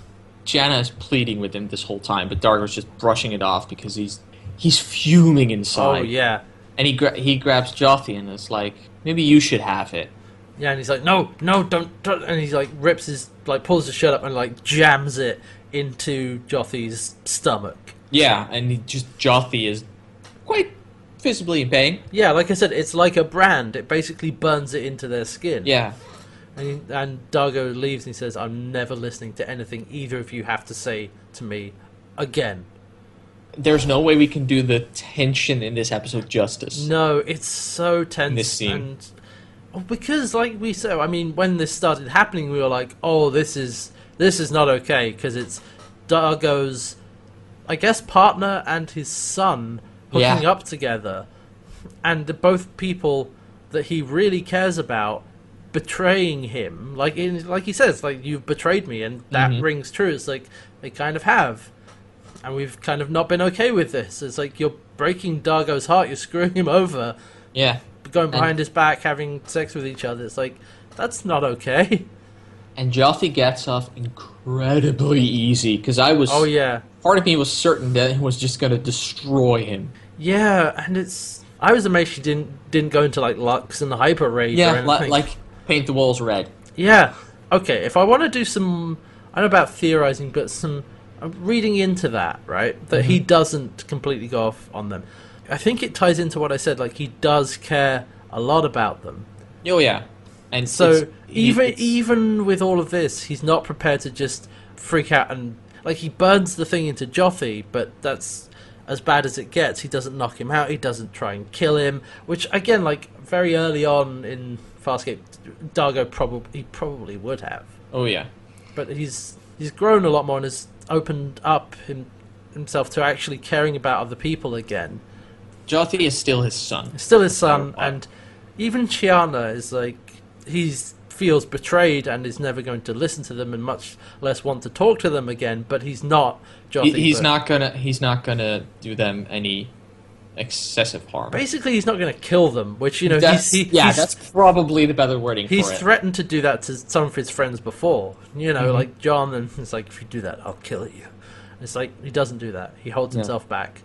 B: Chiana is pleading with him this whole time, but Dargo's just brushing it off because he's he's fuming inside.
A: Oh, yeah.
B: And he gra- he grabs Jothee and is like, maybe you should have it.
A: Yeah, and he's like, no, no, don't, don't, and he's like rips his like pulls his shirt up and like jams it into Jothee's stomach.
B: Yeah, and he just Jothee is quite visibly in pain.
A: Yeah, like I said, it's like a brand. It basically burns it into their skin.
B: Yeah,
A: and and Dargo leaves and he says, "I'm never listening to anything either of you have to say to me again."
B: there's no way we can do the tension in this episode justice.
A: No, it's so tense.
B: This scene.
A: And, oh, because, like we said, I mean, when this started happening, we were like, "Oh, this is this is not okay," because it's Dargo's, I guess, partner and his son hooking
B: Yeah.
A: up together, and the both people that he really cares about betraying him. Like in, like he says, like you've betrayed me, and that
B: Mhm.
A: rings true. It's like they kind of have. And we've kind of not been okay with this. It's like you're breaking Dargo's heart, you're screwing him over,
B: Yeah,
A: going behind his back, having sex with each other. It's like that's not okay.
B: and Jothee gets off incredibly easy because I was
A: Oh yeah,
B: part of me was certain that it was just going to destroy him.
A: yeah, and it's. I was amazed she didn't didn't go into like Luxan the hyper rage. or
B: Yeah, li- like paint the walls red.
A: Yeah. Okay, if I want to do some, I don't know about theorizing, but some I'm reading into that, right? That he mm-hmm. doesn't completely go off on them. I think it ties into what I said. Like he does care a lot about them.
B: Oh yeah, and
A: So even
B: it's-
A: even with all of this, he's not prepared to just freak out and like he burns the thing into Jothee, but that's as bad as it gets, he doesn't knock him out. He doesn't try and kill him. Which again, like very early on in Farscape, Dargo probably he probably would have.
B: Oh yeah.
A: But he's he's grown a lot more and has opened up him, himself to actually caring about other people again.
B: Jothee is still his son.
A: Still his son, and even Chiana is like he's feels betrayed and is never going to listen to them and much less want to talk to them again. But he's not.
B: He, he's not gonna he's not gonna do them any excessive harm.
A: Basically, he's not going to kill them, which you know
B: That's-
A: he's, he,
B: yeah,
A: he's,
B: that's probably the better wording
A: he's
B: for it.
A: threatened to do that to some of his friends before. You know,
B: Mhm.
A: like John, and it's like if you do that, I'll kill you. It's like he doesn't do that. He holds
B: Yeah.
A: himself back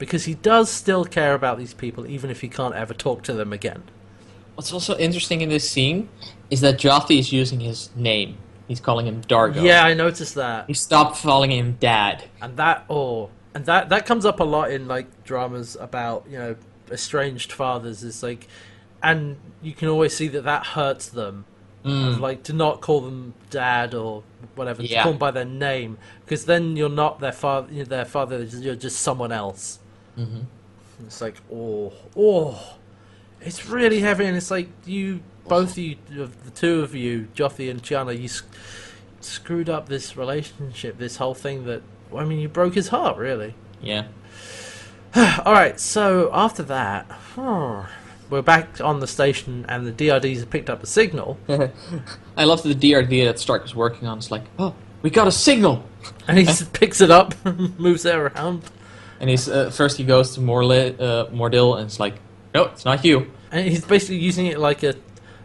A: because he does still care about these people, even if he can't ever talk to them again.
B: What's also interesting in this scene is that Jothee is using his name. He's calling him Dargo.
A: Yeah, I noticed that.
B: He stopped calling him Dad.
A: and that oh, and that that comes up a lot in like dramas about you know estranged fathers is like and you can always see that that hurts them of, like to not call them dad or whatever to
B: Yeah.
A: call them by their name because then you're not their father you're their father you're just someone else
B: Mm-hmm.
A: it's like oh oh it's really heavy and it's like you both you, of the two of you Jothee and Chiana you screwed up this relationship this whole thing that I mean you broke his heart really
B: Yeah. [SIGHS]
A: all right so after that we're back on the station and the DRDs have picked up a signal [LAUGHS]
B: I love the DRD that Stark is working on. It's like, oh, we got a signal. [LAUGHS]
A: and he [LAUGHS] picks it up moves it around
B: And he's uh, first he goes to Morli, uh, Mordil and it's like, no, it's not you.
A: and he's basically using it like a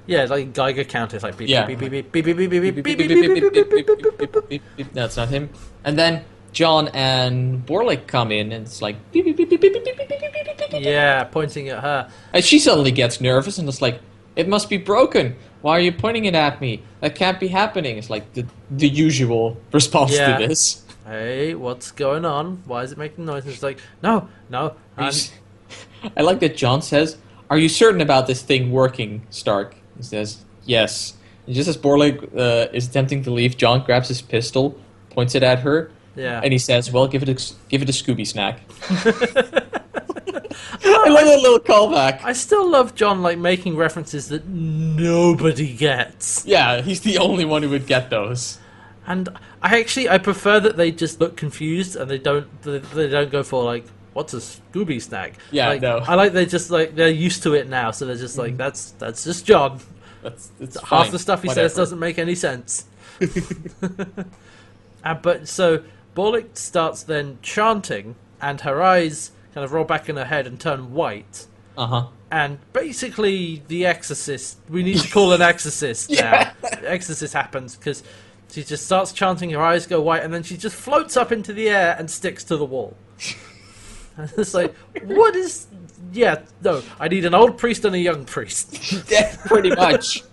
A: yeah like a Geiger counter it's like beep
B: Yeah.
A: beep beep beep beep beep beep beep beep beep beep beep beep beep beep beep beep
B: No, it's not him. And then John and Borlik come in, and it's like, beep, beep, beep, beep, beep, beep, beep, beep, beep, beep, beep, beep.
A: yeah pointing at her
B: and she suddenly gets nervous, and it's like, it must be broken. Why are you pointing it at me? That can't be happening. It's like the the usual response
A: Yeah.
B: to this.
A: hey, what's going on? Why is it making noise? And it's like, no, no. I'm,
B: I like that John says, "Are you certain about this thing working, Stark?" He says, "Yes." And just as Borlik uh, is attempting to leave, John grabs his pistol, points it at her,
A: yeah.
B: and he says, "Well, give it a, give it a Scooby snack." [LAUGHS] I like that little callback.
A: I still love John like making references that nobody gets.
B: Yeah, he's the only one who would get those.
A: And I actually I prefer that they just look confused and they don't they, they don't go for like what's a Scooby snack.
B: Yeah,
A: like,
B: no.
A: I like they just like they're used to it now, so they're just like that's that's just John.
B: That's it's
A: Half
B: fine.
A: the stuff he
B: Whatever.
A: says doesn't make any sense. [LAUGHS] uh, but so Borlik starts then chanting, and her eyes kind of roll back in her head and turn white.
B: Uh huh.
A: And basically, the exorcist. We need to call an exorcist [LAUGHS]
B: Yeah.
A: now. The exorcist happens because she just starts chanting. Her eyes go white, and then she just floats up into the air and sticks to the wall. [LAUGHS] And [LAUGHS] it's like, what is? Yeah, no. I need an old priest and a young priest. [LAUGHS]
B: Yeah, pretty much.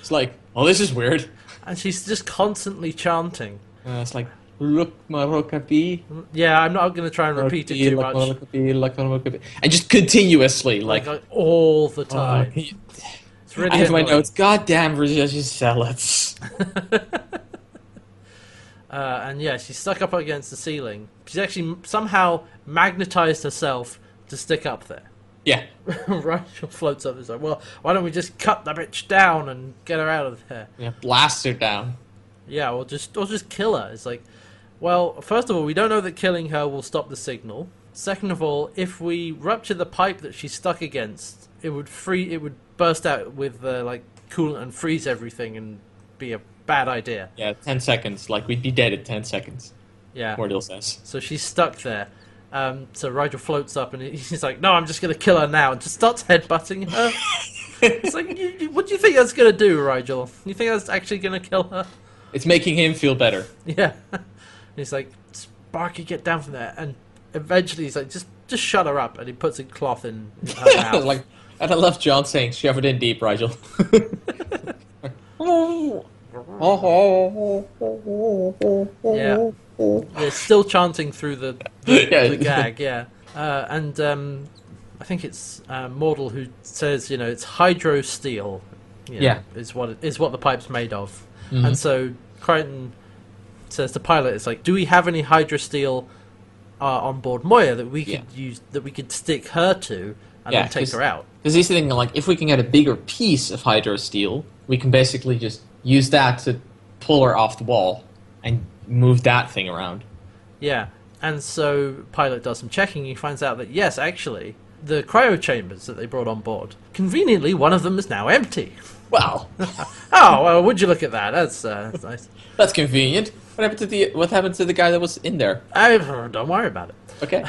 B: it's like, oh, this is weird.
A: And she's just constantly chanting.
B: Uh, it's like, look, Marokapi.
A: Yeah, I'm not going to try and repeat it too much.
B: And just continuously,
A: Like,
B: like,
A: all the
B: oh,
A: time.
B: he-
A: It's really
B: I have my notes. Goddamn religious [LAUGHS] zealots.
A: Uh, and yeah, she's stuck up against the ceiling. She's actually somehow magnetized herself to stick up there.
B: Yeah. [LAUGHS]
A: Rygel floats up and is like, well, why don't we just cut the bitch down and get her out of there?
B: Yeah, blast her down.
A: Yeah, or just or just kill her. It's like, well, first of all, we don't know that killing her will stop the signal. Second of all, if we rupture the pipe that she's stuck against, it would free it would burst out with uh, like coolant and freeze everything and be a bad idea.
B: Yeah, 10 seconds. Like, we'd be dead in 10 seconds,
A: Yeah.
B: Mordil says.
A: So she's stuck there. Um, so Rygel floats up and [LAUGHS] he's like, "No, I'm just gonna kill her now," and just starts headbutting her. it's like, you, you- what do you think that's gonna do, Rygel? You think that's actually gonna kill her?
B: It's making him feel better. [LAUGHS]
A: Yeah. And he's like, "Sparky, get down from there!" And eventually, he's like, "Just, just shut her up," and he puts a cloth in, her [LAUGHS] mouth.
B: like, and I love John saying, shove it in deep, Rygel.
A: Yeah, they're still chanting through the the, [LAUGHS]
B: Yeah.
A: the gag. Yeah, uh, and um, I think it's uh, Mordal who says, you know, it's hydro steel. you know,
B: Yeah.
A: is what it, is what the pipe's made of.
B: Mhm.
A: And so Crichton says to pilot, "It's like, do we have any hydro steel uh, on board Moya that we could
B: Yeah.
A: use that we could stick her to and
B: Yeah,
A: then take her out.
B: Because he's thinking like, if we can get a bigger piece of Hydro Steel, we can basically just use that to pull her off the wall and move that thing around.
A: Yeah, and so Pilot does some checking. He finds out that yes, actually, the cryo chambers that they brought on board, conveniently, one of them is now empty.
B: Well, [LAUGHS]
A: Oh well, would you look at that? That's, uh, that's nice.
B: that's convenient. What happened to the What happened to the guy that was in there?
A: I, don't worry about it.
B: Okay,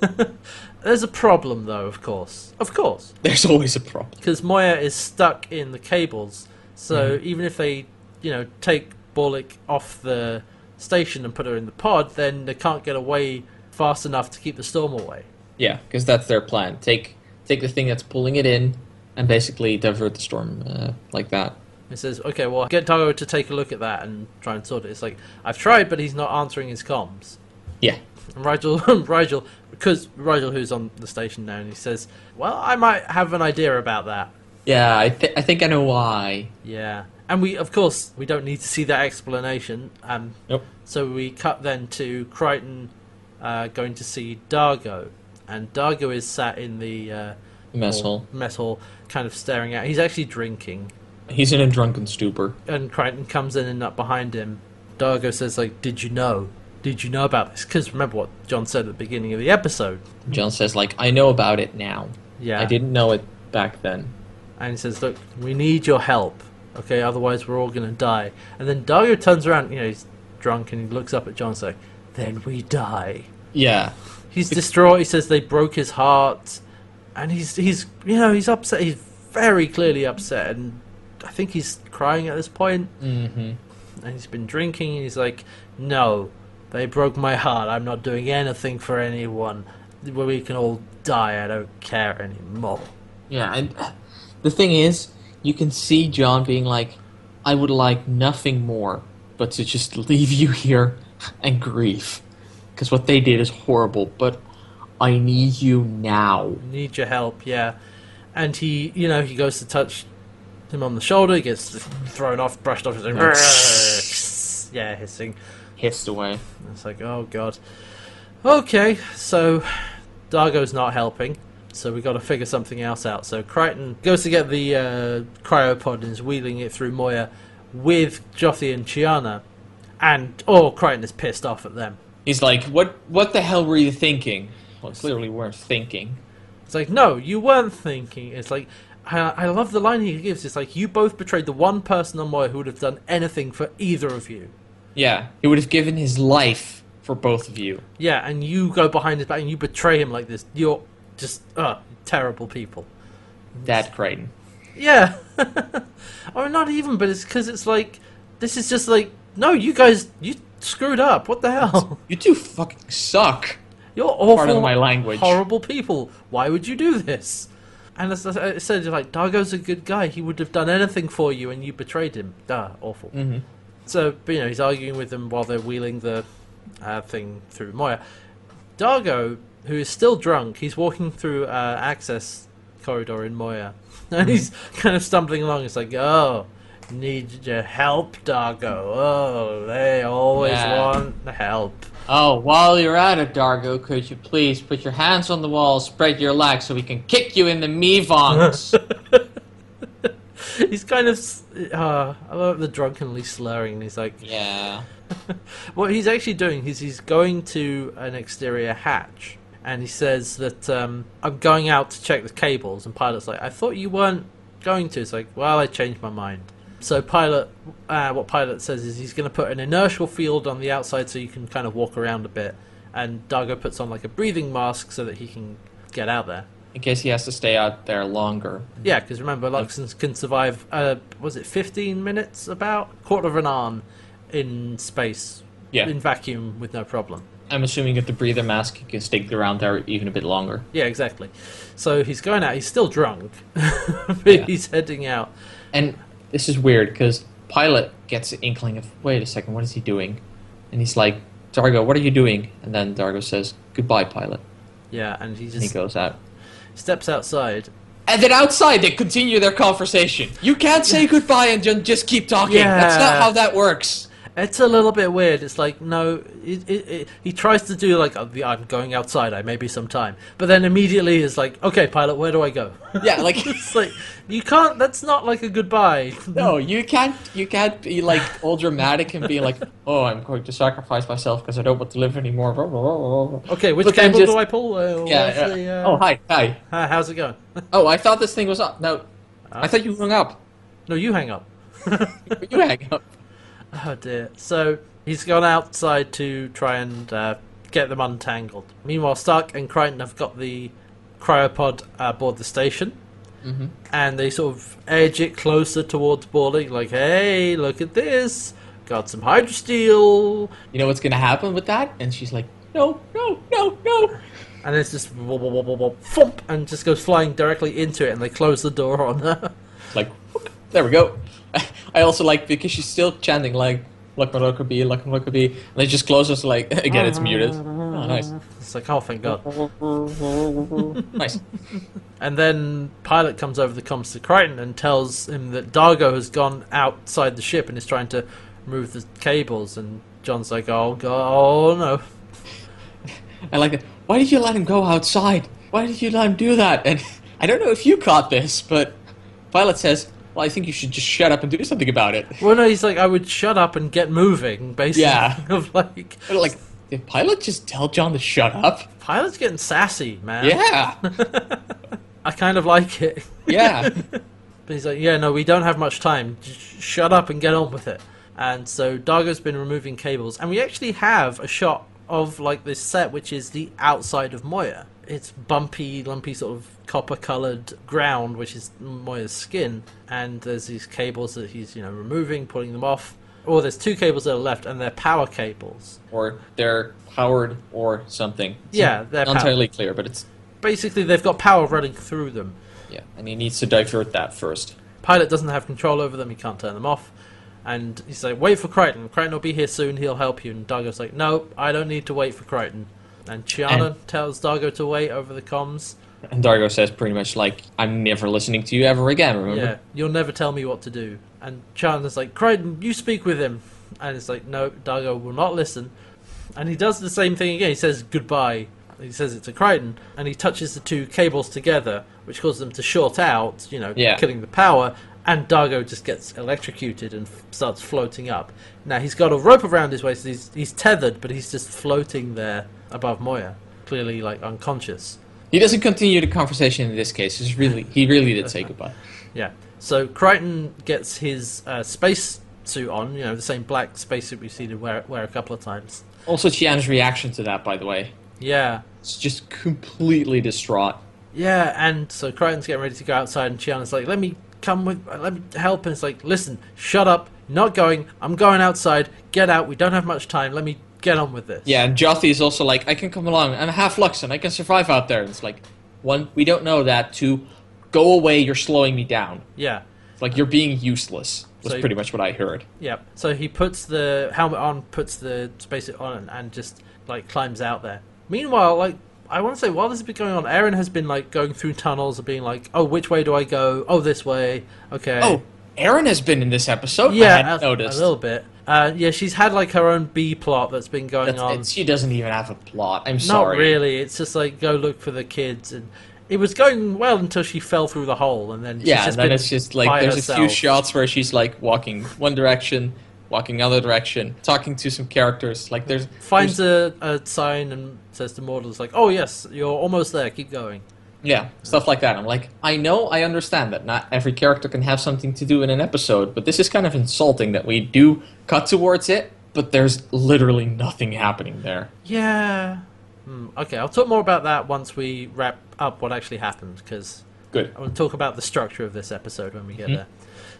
B: [LAUGHS]
A: There's a problem, though. Of course, of course,
B: there's always a problem.
A: because Moya is stuck in the cables. So even if they, you know, take Borlick off the station and put her in the pod, then they can't get away fast enough to keep the storm away.
B: Yeah, because that's their plan. Take take the thing that's pulling it in, and basically divert the storm uh, like that.
A: It says, okay, well, get Dargo to take a look at that and try and sort it. It's like, I've tried, but he's not answering his comms.
B: Yeah,
A: And Rygel, [LAUGHS] Rygel, because Rygel, who's on the station now, and he says, well, I might have an idea about that.
B: Yeah. I th- I think I know why.
A: Yeah. And we, of course, we don't need to see that explanation. Um,
B: Nope.
A: so we cut then to Crichton uh, going to see Dargo. And Dargo is sat in the uh,
B: Mess hall.
A: mess hall, kind of staring out. He's actually drinking.
B: He's in a drunken stupor.
A: and Crichton comes in and up behind him. Dargo says, like, did you know? Did you know about this? Because remember what John said at the beginning of the episode.
B: John says like, I know about it now.
A: Yeah.
B: I didn't know it back then.
A: And he says, look, we need your help. Okay, otherwise we're all going to die. And then Dargo turns around, you know, he's drunk and he looks up at John and says, then we die.
B: Yeah,
A: He's distraught. He says they broke his heart. And he's, he's you know, he's upset. He's very clearly upset. And I think he's crying at this point.
B: mm-hmm.
A: and he's been drinking and he's like no they broke my heart i'm not doing anything for anyone where we can all die i don't care anymore
B: Yeah, and the thing is, you can see John being like, I would like nothing more but to just [LAUGHS] leave you here and grieve. Because what they did is horrible, but I need you now.
A: need your help yeah and he you know he goes to touch him on the shoulder he gets thrown off brushed off his [LAUGHS] yeah hissing
B: Hissed away.
A: it's like oh god okay so dargo's not helping so we've got to figure something else out. So Crichton goes to get the uh, cryopod and is wheeling it through Moya with Jothee and Chiana, and oh, Crichton is pissed off at them.
B: He's like, what, what the hell were you thinking? Well, clearly weren't thinking.
A: It's like, no, you weren't thinking. It's like, I, I love the line he gives. It's like, you both betrayed the one person on Moya who would have done anything for either of you.
B: Yeah, he would have given his life for both of you.
A: Yeah, and you go behind his back and you betray him like this. You're just, uh, terrible people.
B: Dad Crichton.
A: Yeah. [LAUGHS] or not even, but it's because it's like, this is just like, no, you guys, you screwed up. What the hell? [LAUGHS]
B: You two fucking suck.
A: You're awful,
B: Pardon my language.
A: horrible people. Why would you do this? And as I said, like Dargo's a good guy. He would have done anything for you, and you betrayed him. Duh, awful.
B: Mm-hmm.
A: So, but, you know, he's arguing with them while they're wheeling the uh, thing through Moya. Dargo, who is still drunk, he's walking through uh, access corridor in Moya, [LAUGHS] and he's kind of stumbling along. It's like, oh, need your help, Dargo. Oh, they always
B: Yeah.
A: want help.
B: Oh, while you're at it, Dargo, could you please put your hands on the wall, spread your legs, so we can kick you in the mivonks? [LAUGHS] [LAUGHS]
A: he's kind of, uh, I love the drunkenly slurring. He's like,
B: yeah.
A: What he's actually doing is he's going to an exterior hatch, and he says that um, I'm going out to check the cables. And Pilot's like, I thought you weren't going to. It's like, well, I changed my mind. So Pilot, uh, what Pilot says is he's going to put an inertial field on the outside so you can kind of walk around a bit, and Dargo puts on like a breathing mask so that he can get out there.
B: In case he has to stay out there longer.
A: Yeah, because remember, Luxans can survive. Uh, was it 15 minutes? About quarter of an arn in space,
B: Yeah.
A: in vacuum with no problem.
B: I'm assuming with the breather mask, he can stick around there even a bit longer.
A: Yeah, exactly. So he's going out. He's still drunk, [LAUGHS] but
B: Yeah.
A: he's heading out.
B: And this is weird because Pilot gets an inkling of, wait a second, what is he doing? And he's like, Dargo, what are you doing? And then Dargo says, goodbye, Pilot.
A: Yeah, and he
B: And he goes out.
A: steps outside.
B: And then outside, they continue their conversation. You can't say goodbye and just keep talking. That's not how that works.
A: It's a little bit weird. It's like no, it, it, it, he tries to do like oh, I'm going outside. I may be some time, but then immediately is like, okay, pilot, where do I go? [LAUGHS]
B: Yeah, like [LAUGHS]
A: it's like you can't. That's not like a goodbye.
B: no, you can't. You can't be like all dramatic and be like, [LAUGHS] "Oh, I'm going to sacrifice myself because I don't want to live anymore."
A: Okay, which
B: But
A: cable
B: just-
A: do I pull? Uh,
B: Yeah. yeah.
A: the, uh,
B: Oh, hi, hi.
A: hi, how's it going?
B: Oh, I thought this thing was up. No, I thought you hung up.
A: no, you hang up.
B: You hang up. [LAUGHS]
A: Oh dear. So he's gone outside to try and uh, get them untangled. Meanwhile, Stark and Crichton have got the cryopod aboard the station.
B: Mm-hmm.
A: And they sort of edge it closer towards boarding, like, hey, look at this. Got some hydrosteel.
B: You know what's gonna happen with that? And she's like, "No, no, no, no."
A: And it's just wop, wop, wop, wop, wop, thump, and just goes flying directly into it, and they close the door on her. [LAUGHS]
B: Like, there we go. [LAUGHS] I also like because she's still chanting like "Luck Lockerbie, Luck Lockerbie," and they just close us like [LAUGHS] again. It's ah. muted. Oh, nice,
A: It's like, oh, thank God. [LAUGHS]
B: nice.
A: And then Pilot comes over the comms to Crichton and tells him that Dargo has gone outside the ship and is trying to remove the cables. And John's like, oh, God, oh no.
B: I like it. Why did you let him go outside? Why did you let him do that? And I don't know if you caught this, but Pilot says, "Well, I think you should just shut up and do something about it."
A: Well, no, he's like, I would shut up and get moving, basically.
B: Yeah. [LAUGHS]
A: of like,
B: like, did Pilot just tell John to shut up?
A: Pilot's getting sassy, man.
B: Yeah, [LAUGHS]
A: I kind of like it.
B: yeah. [LAUGHS]
A: But he's like, yeah, no, we don't have much time. Just shut up and get on with it. And so Dargo's been removing cables, and we actually have a shot of like this set, which is the outside of Moya. It's bumpy, lumpy, sort of copper-colored ground, which is Moya's skin, and there's these cables that he's you know removing, pulling them off. Or there's two cables that are left, and they're power cables.
B: or they're powered or something. It's
A: Yeah, they're
B: not entirely clear, but it's
A: Basically, they've got power running through them.
B: yeah, and he needs to divert that first.
A: Pilot doesn't have control over them, he can't turn them off. And he's like, wait for Crichton. Crichton will be here soon, he'll help you. And Dargo's like, no, I don't need to wait for Crichton. And Chiana tells Dargo to wait over the comms.
B: And Dargo says pretty much like, "I'm never listening to you ever again." Remember?
A: Yeah, you'll never tell me what to do. And Chiana's like, Crichton, you speak with him. And it's like, no, Dargo will not listen. And he does the same thing again. He says goodbye. He says it to Crichton, and he touches the two cables together, which causes them to short out, you know,
B: Yeah.
A: killing the power. And Dargo just gets electrocuted and f- starts floating up. Now he's got a rope around his waist. He's he's tethered, but he's just floating there above Moya, clearly like unconscious.
B: He doesn't continue the conversation in this case. He's really, he really did say goodbye. [LAUGHS]
A: Yeah. So Crichton gets his uh, space suit on, you know, the same black spacesuit we've seen him wear, wear a couple of times.
B: Also, Chiana's reaction to that, by the way,
A: Yeah.
B: it's just completely distraught.
A: Yeah, and so Crichton's getting ready to go outside, and Chiana's like, let me come with, let me help. And it's like, listen, shut up, not going, I'm going outside, get out, we don't have much time, let me get on with this.
B: Yeah, and Jothee is also like, I can come along. I'm half Luxan. I can survive out there. And it's like, one, we don't know that. Two, go away. You're slowing me down.
A: Yeah.
B: It's like you're being useless. Was
A: So-
B: pretty much what I heard.
A: Yeah. So he puts the helmet on, puts the spacesuit on, and, and just like climbs out there. Meanwhile, like I want to say, while this has been going on, Aeryn has been like going through tunnels and being like, "Oh, which way do I go? Oh, this way. Okay."
B: Oh, Aeryn has been in this episode. I
A: yeah, a,
B: noticed.
A: a little bit. Uh, yeah, she's had like her own B plot that's been going
B: That's-
A: on.
B: she doesn't even have a plot. I'm
A: Not
B: sorry.
A: really. It's just like go look for the kids, and it was going well until she fell through the hole, and then
B: Yeah,
A: just
B: and then it's just like there's a few shots where she's like walking one direction, walking other direction, talking to some characters. Like there's
A: finds
B: there's-
A: a, a sign and says to Mortals like, "Oh yes, you're almost there. Keep going."
B: Yeah stuff like that. I'm like, I know, I understand that not every character can have something to do in an episode, but this is kind of insulting that we do cut towards it, but there's literally nothing happening there.
A: Yeah. Hmm, okay, I'll talk more about that once we wrap up what actually happened because
B: Good.
A: I want to talk about the structure of this episode when we get
B: Mhm.
A: there.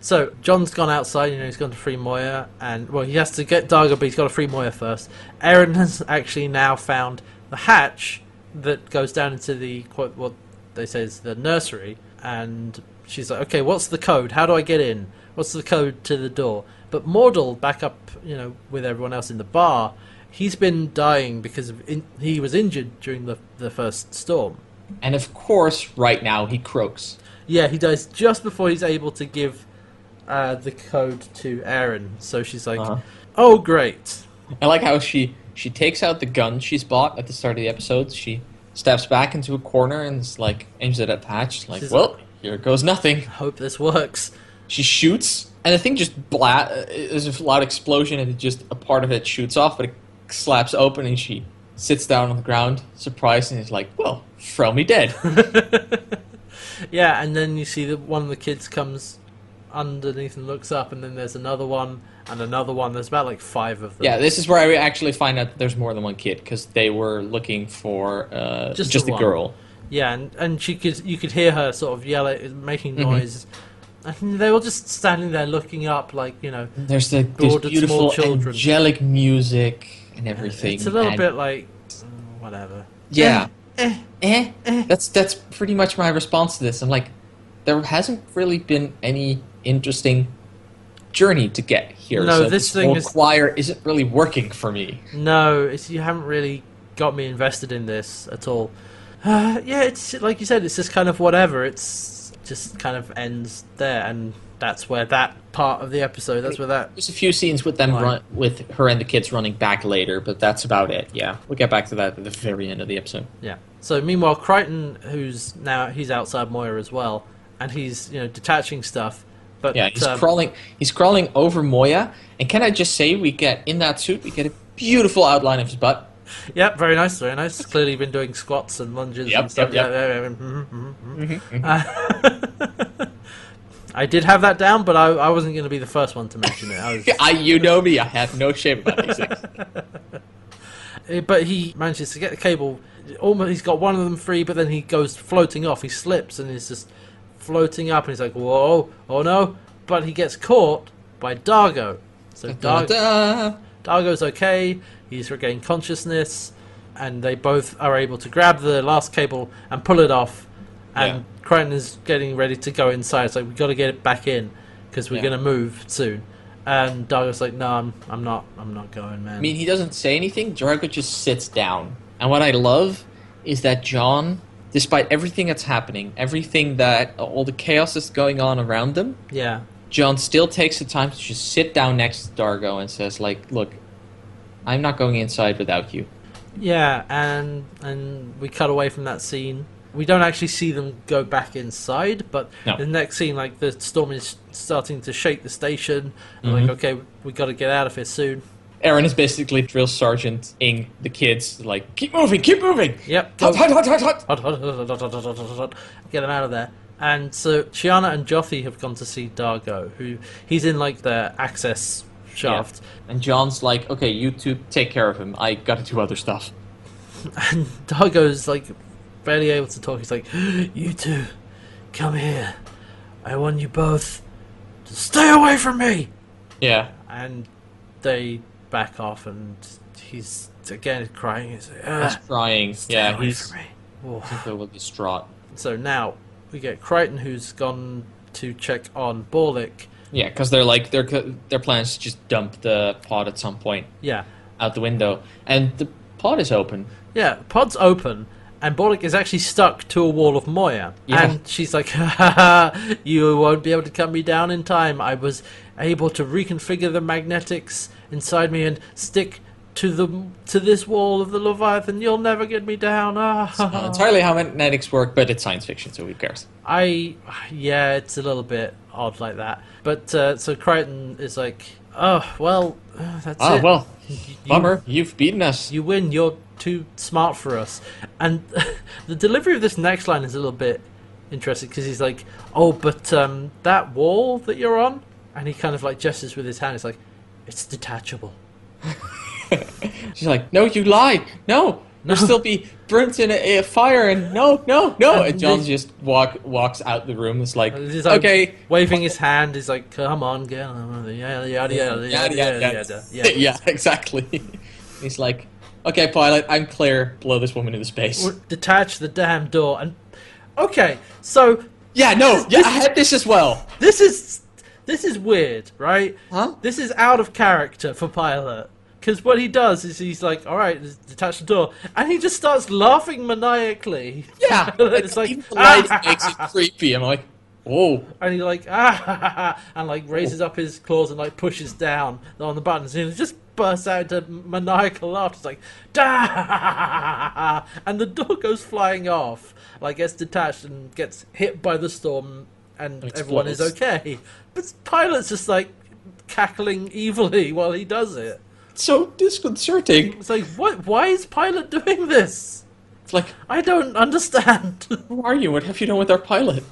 A: So John's gone outside. You know, he's gone to free Moya, and well, he has to get Dargo, but he's got to free Moya first. Aeryn has actually now found the hatch that goes down into the quote what they say is the nursery, and she's like, "Okay, what's the code? How do I get in? What's the code to the door?" But Mordal, back up, you know, with everyone else in the bar, he's been dying because of in- he was injured during the the first storm.
B: And of course, right now he croaks.
A: Yeah, he dies just before he's able to give uh, the code to Aeryn. So she's like,
B: Uh-huh.
A: Oh, great.
B: I like how she she takes out the gun she's bought at the start of the episode. She steps back into a corner and is like aims it at Patch. Like,
A: She's
B: well, here goes nothing.
A: Hope this works.
B: She shoots, and the thing just bla. Uh, there's a loud explosion, and it just a part of it shoots off, but it slaps open, and she sits down on the ground, surprised, and is like, "Well, throw me dead." [LAUGHS]
A: Yeah, and then you see that one of the kids comes underneath and looks up, and then there's another one and another one. There's about like five of them.
B: yeah, this is where I actually find out that there's more than one kid because they were looking for uh,
A: Just
B: just,
A: the
B: a
A: one.
B: girl.
A: Yeah, and, and she could you could hear her sort of yell at, making
B: Mhm.
A: noise, and they were just standing there looking up, like you know,
B: There's the there's beautiful angelic music and everything.
A: it's a little
B: and-
A: bit like mm, whatever.
B: yeah.
A: Eh,
B: eh,
A: eh.
B: That's that's pretty much my response to this. I'm like, there hasn't really been any interesting journey to get here.
A: No,
B: so
A: this thing
B: whole
A: is-
B: choir isn't really working for me.
A: No, it's, you haven't really got me invested in this at all. Uh, [SIGHS] yeah, it's like you said, it's just kind of whatever. It's just kind of ends there, and that's where that part of the episode. That's where that.
B: There's a few scenes with them run, with her and the kids running back later, but that's about it. Yeah, we'll get back to that at the very end of the episode.
A: Yeah. So meanwhile, Crichton, who's now he's outside Moya as well, and he's you know detaching stuff. But
B: Yeah, he's
A: um,
B: crawling. He's crawling over Moya, and can I just say, we get in that suit, we get a beautiful outline of his butt.
A: Yep, very nice, very nice. Clearly been doing squats and lunges
B: Yep,
A: and stuff.
B: yep,
A: Yeah, yeah, yeah, mhm, mhm, mhm. Uh, [LAUGHS] I did have that down, but I, I wasn't going to be the first one to mention it. I was, [LAUGHS]
B: I, you know me, I have no shame about these things.
A: Uh, [LAUGHS] But he manages to get the cable. Almost, he's got one of them free, but then he goes floating off. He slips and is just floating up, and he's like, "Whoa, oh no!" But he gets caught by Dargo. So Dar- Dargo's okay. He's regained consciousness, and they both are able to grab the last cable and pull it off. And Crichton is getting ready to go inside. It's like we've got to get it back in because we're
B: Yeah.
A: going to move soon. And Dargo's like, "No, I'm, I'm not. I'm not going, man."
B: I mean, he doesn't say anything. Dargo just sits down. And what I love is that John, despite everything that's happening, everything that all the chaos that's going on around them,
A: yeah.
B: John still takes the time to just sit down next to Dargo and says, like, look, I'm not going inside without you.
A: Yeah, and and we cut away from that scene. We don't actually see them go back inside, but
B: No.
A: the next scene, like the storm is starting to shake the station. I'm
B: Mhm.
A: Like, okay, we got to get out of here soon.
B: Aeryn is basically drill sergeant ing the kids, like, keep moving, keep moving.
A: Yep. Get them out of there. And so Chiana and Jothee have gone to see Dargo, who he's in like the access shaft. Yeah.
B: And John's like, okay, you two take care of him. I gotta do other stuff. [LAUGHS]
A: And Dargo's like barely able to talk. He's like, you two, come here. I want you both to stay away from me.
B: Yeah.
A: And they back off, and he's again crying. He's like,
B: He's
A: "Ah,
B: crying. Yeah, he's
A: from me." Oof.
B: he's a little distraught.
A: So now we get Crichton, who's gone to check on Borlick.
B: Yeah, because they're like their their plan is to just dump the pod at some point
A: Yeah,
B: out the window, and the pod is open.
A: yeah. Pod's open, and Borlick is actually stuck to a wall of Moya.
B: Yeah.
A: And she's like, "Ha ha ha! You won't be able to cut me down in time. I was able to reconfigure the magnetics inside me and stick." To the to this wall of the Leviathan, you'll never get me down. Ah,
B: Not entirely how magnetics work, but it's science fiction, so who cares?
A: I yeah, it's a little bit odd like that. But uh, so Crichton is like, oh well, that's
B: Oh
A: it.
B: well,
A: You-
B: bummer. You've beaten us.
A: You win. You're too smart for us. And [LAUGHS] the delivery of this next line is a little bit interesting because he's like, oh, but um, that wall that you're on, and he kind of like gestures with his hand. It's like, it's detachable. [LAUGHS]
B: She's like, no, you lied. No,
A: No.
B: you'll still be burnt in a, a fire, and no, no, no.
A: And
B: And John just walk walks out the room. It's like,
A: he's like
B: okay,
A: waving his hand. He's like, come on, on. Yada yada yada yada yada yada.
B: yeah, [LAUGHS] exactly. [LAUGHS] He's like, okay, pilot, I'm clear. Blow this woman into space.
A: Detach the damn door and. Okay, so
B: Yeah, no, yeah, I had this as well.
A: This is this is weird, right?
B: Huh?
A: This is out of character for Pilot. Because what he does is he's like, all right, detach the door, and he just starts laughing maniacally.
B: Yeah, [LAUGHS]
A: it's like,
B: the light makes it creepy. I'm like, Oh,
A: and he like ah and like raises up his claws and like pushes down on the buttons and he just bursts out into maniacal laughter. It's like da and the door goes flying off, like gets detached and gets hit by the storm, and
B: And
A: everyone is okay. But Pilot's just like cackling evilly while he does it.
B: so disconcerting.
A: It's like what? Why is Pilot doing this?
B: It's like,
A: I don't understand. [LAUGHS]
B: who are you? What have you done with our pilot?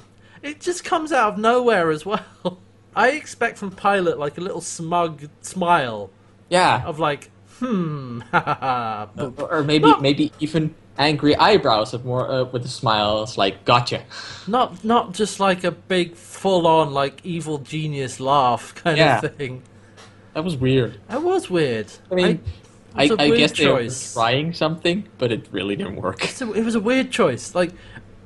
A: It just comes out of nowhere as well. [LAUGHS] I expect from Pilot like a little smug smile
B: Yeah,
A: of like, hmm, [LAUGHS] ha ha ha. But
B: or, or maybe
A: No.
B: maybe even angry eyebrows of more uh, with smiles like, gotcha.
A: not not just like a big full on like evil genius laugh [LAUGHS] kind
B: Yeah.
A: of thing.
B: That was weird.
A: That was weird.
B: I mean, I, I
A: weird
B: guess they were trying something, but it really didn't work.
A: A- it was a weird choice. Like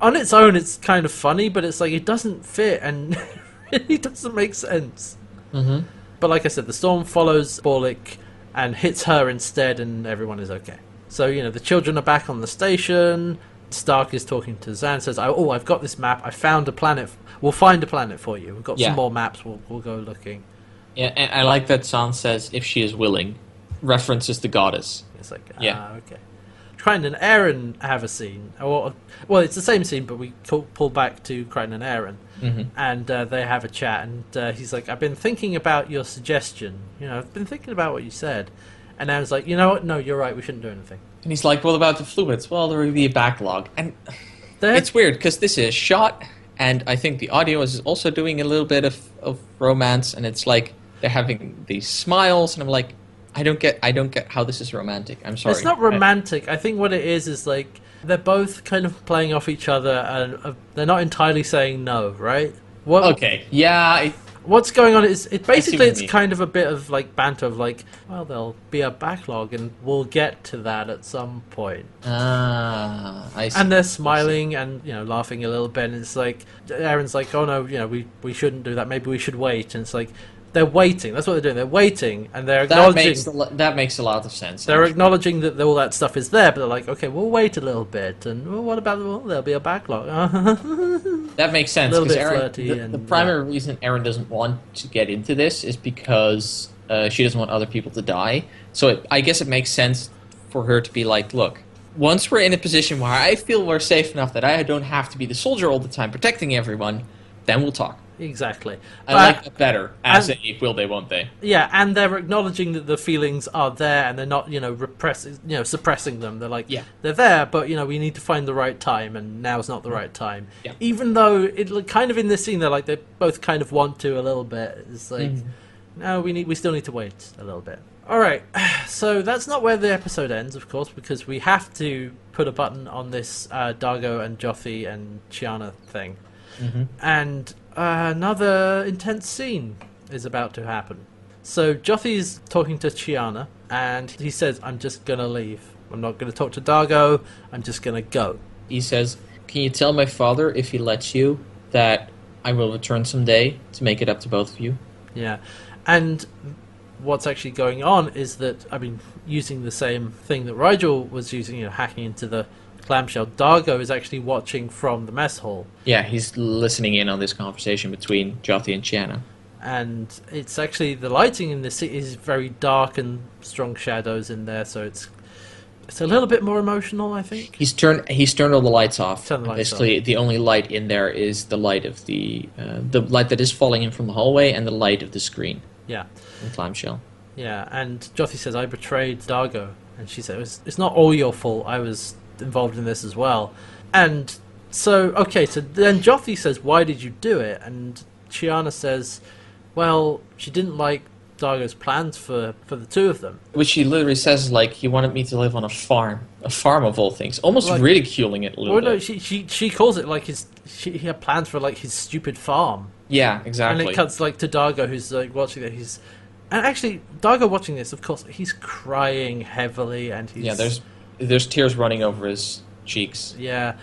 A: on its own, it's kind of funny, but it's like it doesn't fit and [LAUGHS] it doesn't make sense.
B: Mm-hmm.
A: But like I said, the storm follows Borlick and hits her instead, and everyone is okay. So you know the children are back on the station. Stark is talking to Zhaan. Says, "Oh, I've got this map. I found a planet. We'll find a planet for you. We've got
B: Yeah.
A: some more maps. We'll we'll go looking."
B: Yeah, and I like that Zhaan says if she is willing, references the goddess.
A: It's like,
B: Yeah.
A: ah, okay. Crichton and Aeryn have a scene. Or, well, it's the same scene, but we pull back to Crichton and Aeryn,
B: Mm-hmm.
A: and uh, they have a chat. And uh, he's like, "I've been thinking about your suggestion. You know, I've been thinking about what you said." And Aeryn's like, "You know what? No, you're right. We shouldn't do anything."
B: And he's like, "What about the fluids?" Well, there will be a backlog, and
A: They're-
B: it's weird because this is shot, and I think the audio is also doing a little bit of, of romance, and it's like they're having these smiles, and I'm like, I don't get, I don't get how this is romantic. I'm sorry.
A: It's not romantic. I think what it is is like they're both kind of playing off each other, and uh, they're not entirely saying no, right? What,
B: okay, yeah, it,
A: what's going on is it basically it's kind of a bit of like banter of like well there'll be a backlog and we'll get to that at some point.
B: Ah, I see.
A: and they're smiling and you know laughing a little bit and it's like aeryn's like oh no you know we we shouldn't do that. Maybe we should wait. And it's like they're waiting that's what they're doing they're waiting and they're acknowledging.
B: that makes that makes a lot of sense.
A: they're
B: actually.
A: acknowledging that all that stuff is there but they're like okay we'll wait a little bit and well, what about well, there'll be a backlog [LAUGHS]
B: That makes sense
A: Little
B: because
A: bit
B: Aeryn.
A: flirty
B: The,
A: and-
B: the primary reason Aeryn doesn't want to get into this is because uh, she doesn't want other people to die. So it, I guess it makes sense for her to be like, "Look, once we're in a position where I feel we're safe enough that I don't have to be the soldier all the time protecting everyone, then we'll talk."
A: Exactly
B: I
A: But-
B: like that better as
A: and-
B: a will they, won't they?
A: Yeah, and they're acknowledging that the feelings are there, and they're not, you know, repressing, you know, suppressing them. They're like,
B: Yeah.
A: they're there, but you know, we need to find the right time, and now's not the mm-hmm. right time.
B: Yeah.
A: Even though it kind of in this scene, they're like they both kind of want to a little bit. It's like, mm-hmm. no, we need, we still need to wait a little bit. All right, [SIGHS] so that's not where the episode ends, of course, because we have to put a button on this uh, Dargo and Jothee and Chiana thing, mm-hmm. and uh, another intense scene is about to happen. So Jothee's talking to Chiana, and he says, "I'm just gonna leave. I'm not gonna talk to Dargo. I'm just gonna go."
B: He says, "Can you tell my father if he lets you that I will return someday to make it up to both of you?"
A: Yeah, and what's actually going on is that I mean, using the same thing that Rygel was using, you know, hacking into the clamshell. Dargo is actually watching from the mess hall,
B: Yeah, he's listening in on this conversation between Jothee and Chiana.
A: and it's actually the lighting in the city is very dark and strong shadows in there, so it's it's a little bit more emotional, I think.
B: He's turned he's turned all the lights off.
A: The lights
B: Basically, the only light in there is the light of the uh, the light that is falling in from the hallway and the light of the screen
A: Yeah.
B: in clamshell.
A: Yeah, and Jothee says, I betrayed Dargo. And she it's, it's not all your fault. I was involved in this as well. And so, okay, so then Jothee says, Why did you do it? And Chiana says, Well, she didn't like Dargo's plans for, for the two of them.
B: Which she literally says like he wanted me to live on a farm, a farm of all things, almost
A: Like-
B: ridiculing it a little
A: Well, no, she, she, she calls it like his. She, he had plans for like his stupid farm.
B: yeah, exactly.
A: And it cuts like to Dargo, who's like watching that. He's. And actually, Dargo watching this, of course, he's crying heavily and he's.
B: yeah, there's there's tears running over his cheeks.
A: Yeah.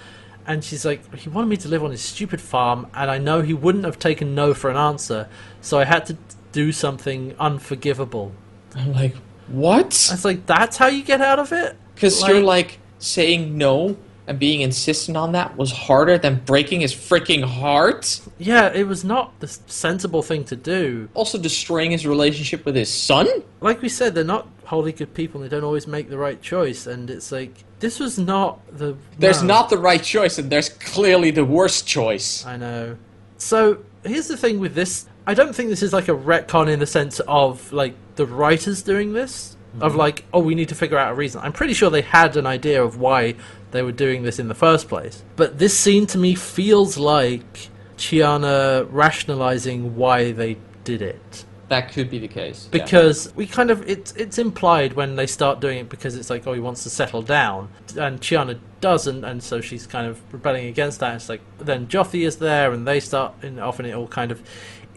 A: And she's like, he wanted me to live on his stupid farm, and I know he wouldn't have taken no for an answer, so I had to do something unforgivable.
B: I'm like, what?
A: I was like, that's how you get out of it?
B: Because you're like saying no and being insistent on that was harder than breaking his freaking heart.
A: Yeah, it was not the sensible thing to do.
B: Also, destroying his relationship with his son.
A: Like we said, they're not wholly good people. and They don't always make the right choice, and it's like this was not the.
B: There's
A: no.
B: not the right choice, and there's clearly the worst choice.
A: I know. So here's the thing with this. I don't think this is like a retcon in the sense of like the writers doing this. Of mm-hmm. like, oh, we need to figure out a reason. I'm pretty sure they had an idea of why they were doing this in the first place. But this scene to me feels like Chiana rationalizing why they did it.
B: That could be the case. yeah.
A: Because we kind of it's it's implied when they start doing it because it's like oh he wants to settle down and Chiana doesn't and so she's kind of rebelling against that. It's like then Jothee is there and they start and often it all kind of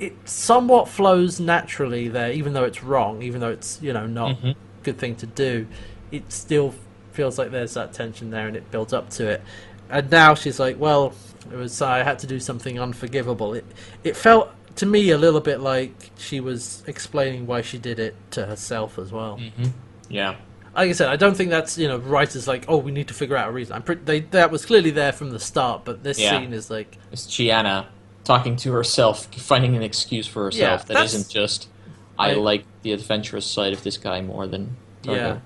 A: it somewhat flows naturally there even though it's wrong even though it's you know not
B: Mhm.
A: a good thing to do. It still feels like there's that tension there and it builds up to it. And now she's like well it was I had to do something unforgivable. It it felt to me a little bit like she was explaining why she did it to herself as well.
B: Mhm. Yeah.
A: Like I said, I don't think that's you know writers like oh we need to figure out a reason. I'm pretty, they that was clearly there from the start, but this
B: Yeah.
A: scene is like
B: It's Chiana talking to herself, finding an excuse for herself
A: Yeah, that's-
B: isn't just, I
A: I-
B: like the adventurous side of this guy more than Dargo.
A: yeah,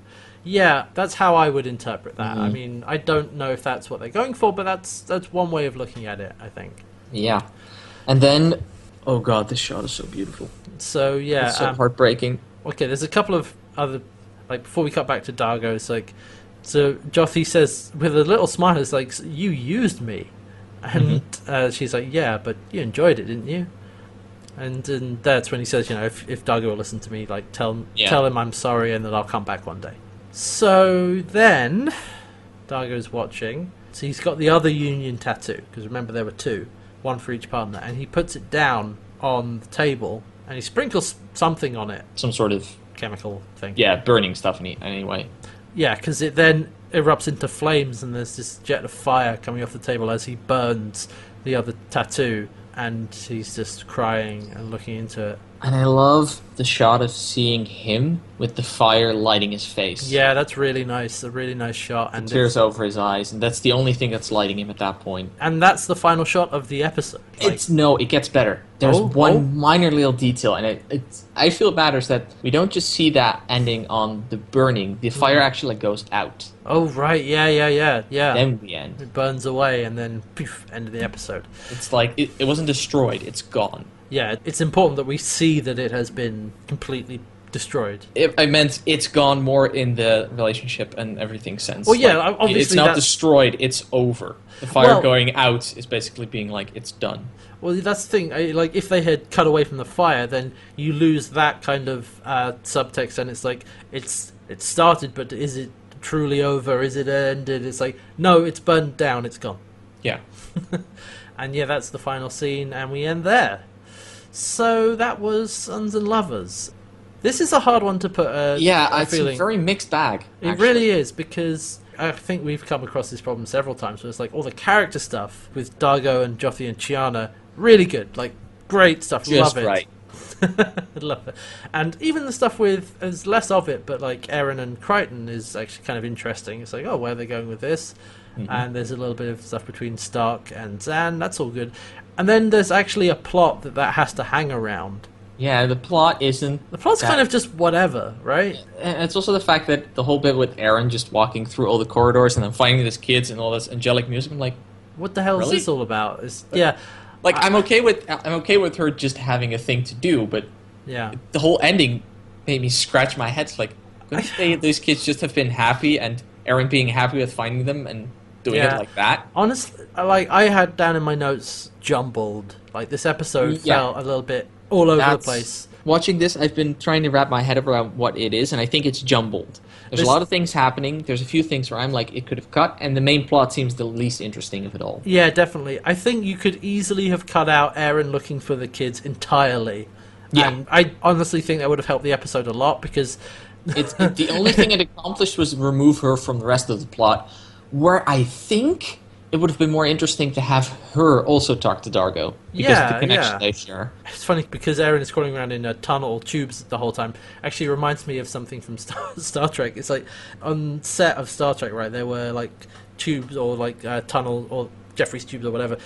A: yeah. That's how I would interpret that. I
B: Mhm.
A: mean, I don't know if that's what they're going for, but that's that's one way of looking at it. I think.
B: Yeah. And then, oh god, this shot is so beautiful.
A: So yeah,
B: it's so
A: um,
B: heartbreaking.
A: Okay, there's a couple of other like before we cut back to Dargo, it's like so Jothee says with a little smile, it's like you used me, and uh, she's like, yeah, but you enjoyed it, didn't you? And, and that's when he says, you know, if if Dargo will listen to me, like tell
B: Yeah.
A: tell him I'm sorry, and that I'll come back one day. So then, Dargo's watching. So he's got the other Union tattoo because remember there were two, one for each partner, and he puts it down on the table and he sprinkles something on it,
B: Some sort of,
A: chemical thing.
B: yeah, burning stuff any, anyway.
A: Yeah, because it then erupts into flames, and there's this jet of fire coming off the table as he burns the other tattoo, and he's just crying and looking into it.
B: And I love the shot of seeing him with the fire lighting his face.
A: Yeah, that's really nice. A really nice shot, and
B: Tears over his eyes, and that's the only thing that's lighting him at that point.
A: and that's the final shot of the episode. Like,
B: It's no, it gets better. There's
A: Oh,
B: one
A: oh.
B: minor little detail, and it, it's. I feel it matters that we don't just see that ending on the burning. The hmm. fire actually like, goes out.
A: oh right, yeah, yeah, yeah, yeah.
B: Then we end.
A: it burns away, and then poof, end of the episode.
B: It's like it, it wasn't destroyed; it's gone.
A: Yeah, it's important that we see that it has been completely destroyed.
B: If I meant it's gone more in the relationship and everything sense.
A: Well, yeah,
B: Like,
A: obviously
B: it's not
A: that's-
B: destroyed; it's over. The fire
A: Well-
B: going out is basically being like it's done.
A: Well, that's the thing. Like, if they had cut away from the fire, then you lose that kind of uh, subtext, and it's like it's it started, but is it truly over? Is it ended? It's like no, it's burned down. It's gone.
B: Yeah. [LAUGHS]
A: And yeah, that's the final scene, and we end there. So that was Suns and Lovers. This is a hard one to put. A,
B: Yeah,
A: a
B: it's
A: feeling.
B: a very mixed bag.
A: It
B: actually.
A: really is because I think we've come across this problem several times. Where it's like all the character stuff with Dargo and Jothee and Chiana, really good, like great stuff.
B: just
A: Love it. [LAUGHS] Love it. And even the stuff with there's less of it, but like Aeryn and Crichton is actually kind of interesting. It's like, oh, where are they going with this?
B: Mm-hmm.
A: And there's a little bit of stuff between Stark and Zhaan. That's all good. And then there's actually a plot that that has to hang around.
B: Yeah, the plot isn't.
A: The plot's
B: that-
A: kind of just whatever, right?
B: And it's also the fact that the whole bit with Aeryn just walking through all the corridors and then finding these kids and all this angelic music. I'm like,
A: What the hell
B: Really?
A: is this all about? It's, yeah,
B: like I'm okay with I'm okay with her just having a thing to do, but
A: yeah.
B: the whole ending made me scratch my head. It's like, couldn't [LAUGHS] they, those kids just have been happy and Aeryn being happy with finding them and doing
A: Yeah.
B: it like that?
A: Honestly, like I had down in my notes jumbled. Like this episode
B: Yeah.
A: felt a little bit all over the place.
B: Watching this, I've been trying to wrap my head around what it is, and I think it's jumbled. There's
A: This-
B: a lot of things happening. There's a few things where I'm like, it could have cut, and the main plot seems the least interesting of it all.
A: Yeah, definitely. I think you could easily have cut out Aeryn looking for the kids entirely.
B: Yeah.
A: And I honestly think that would have helped the episode a lot because
B: It's it, the only thing it accomplished was remove her from the rest of the plot. Where I think it would have been more interesting to have her also talk to Dargo because
A: Yeah,
B: of the connection
A: yeah.
B: they share.
A: it's funny because Aeryn is crawling around in a tunnel or tubes the whole time. Actually, reminds me of something from [LAUGHS] Star, Star Trek. It's like on set of Star Trek, right? There were like tubes or like uh, tunnel or Jefferies tubes or whatever,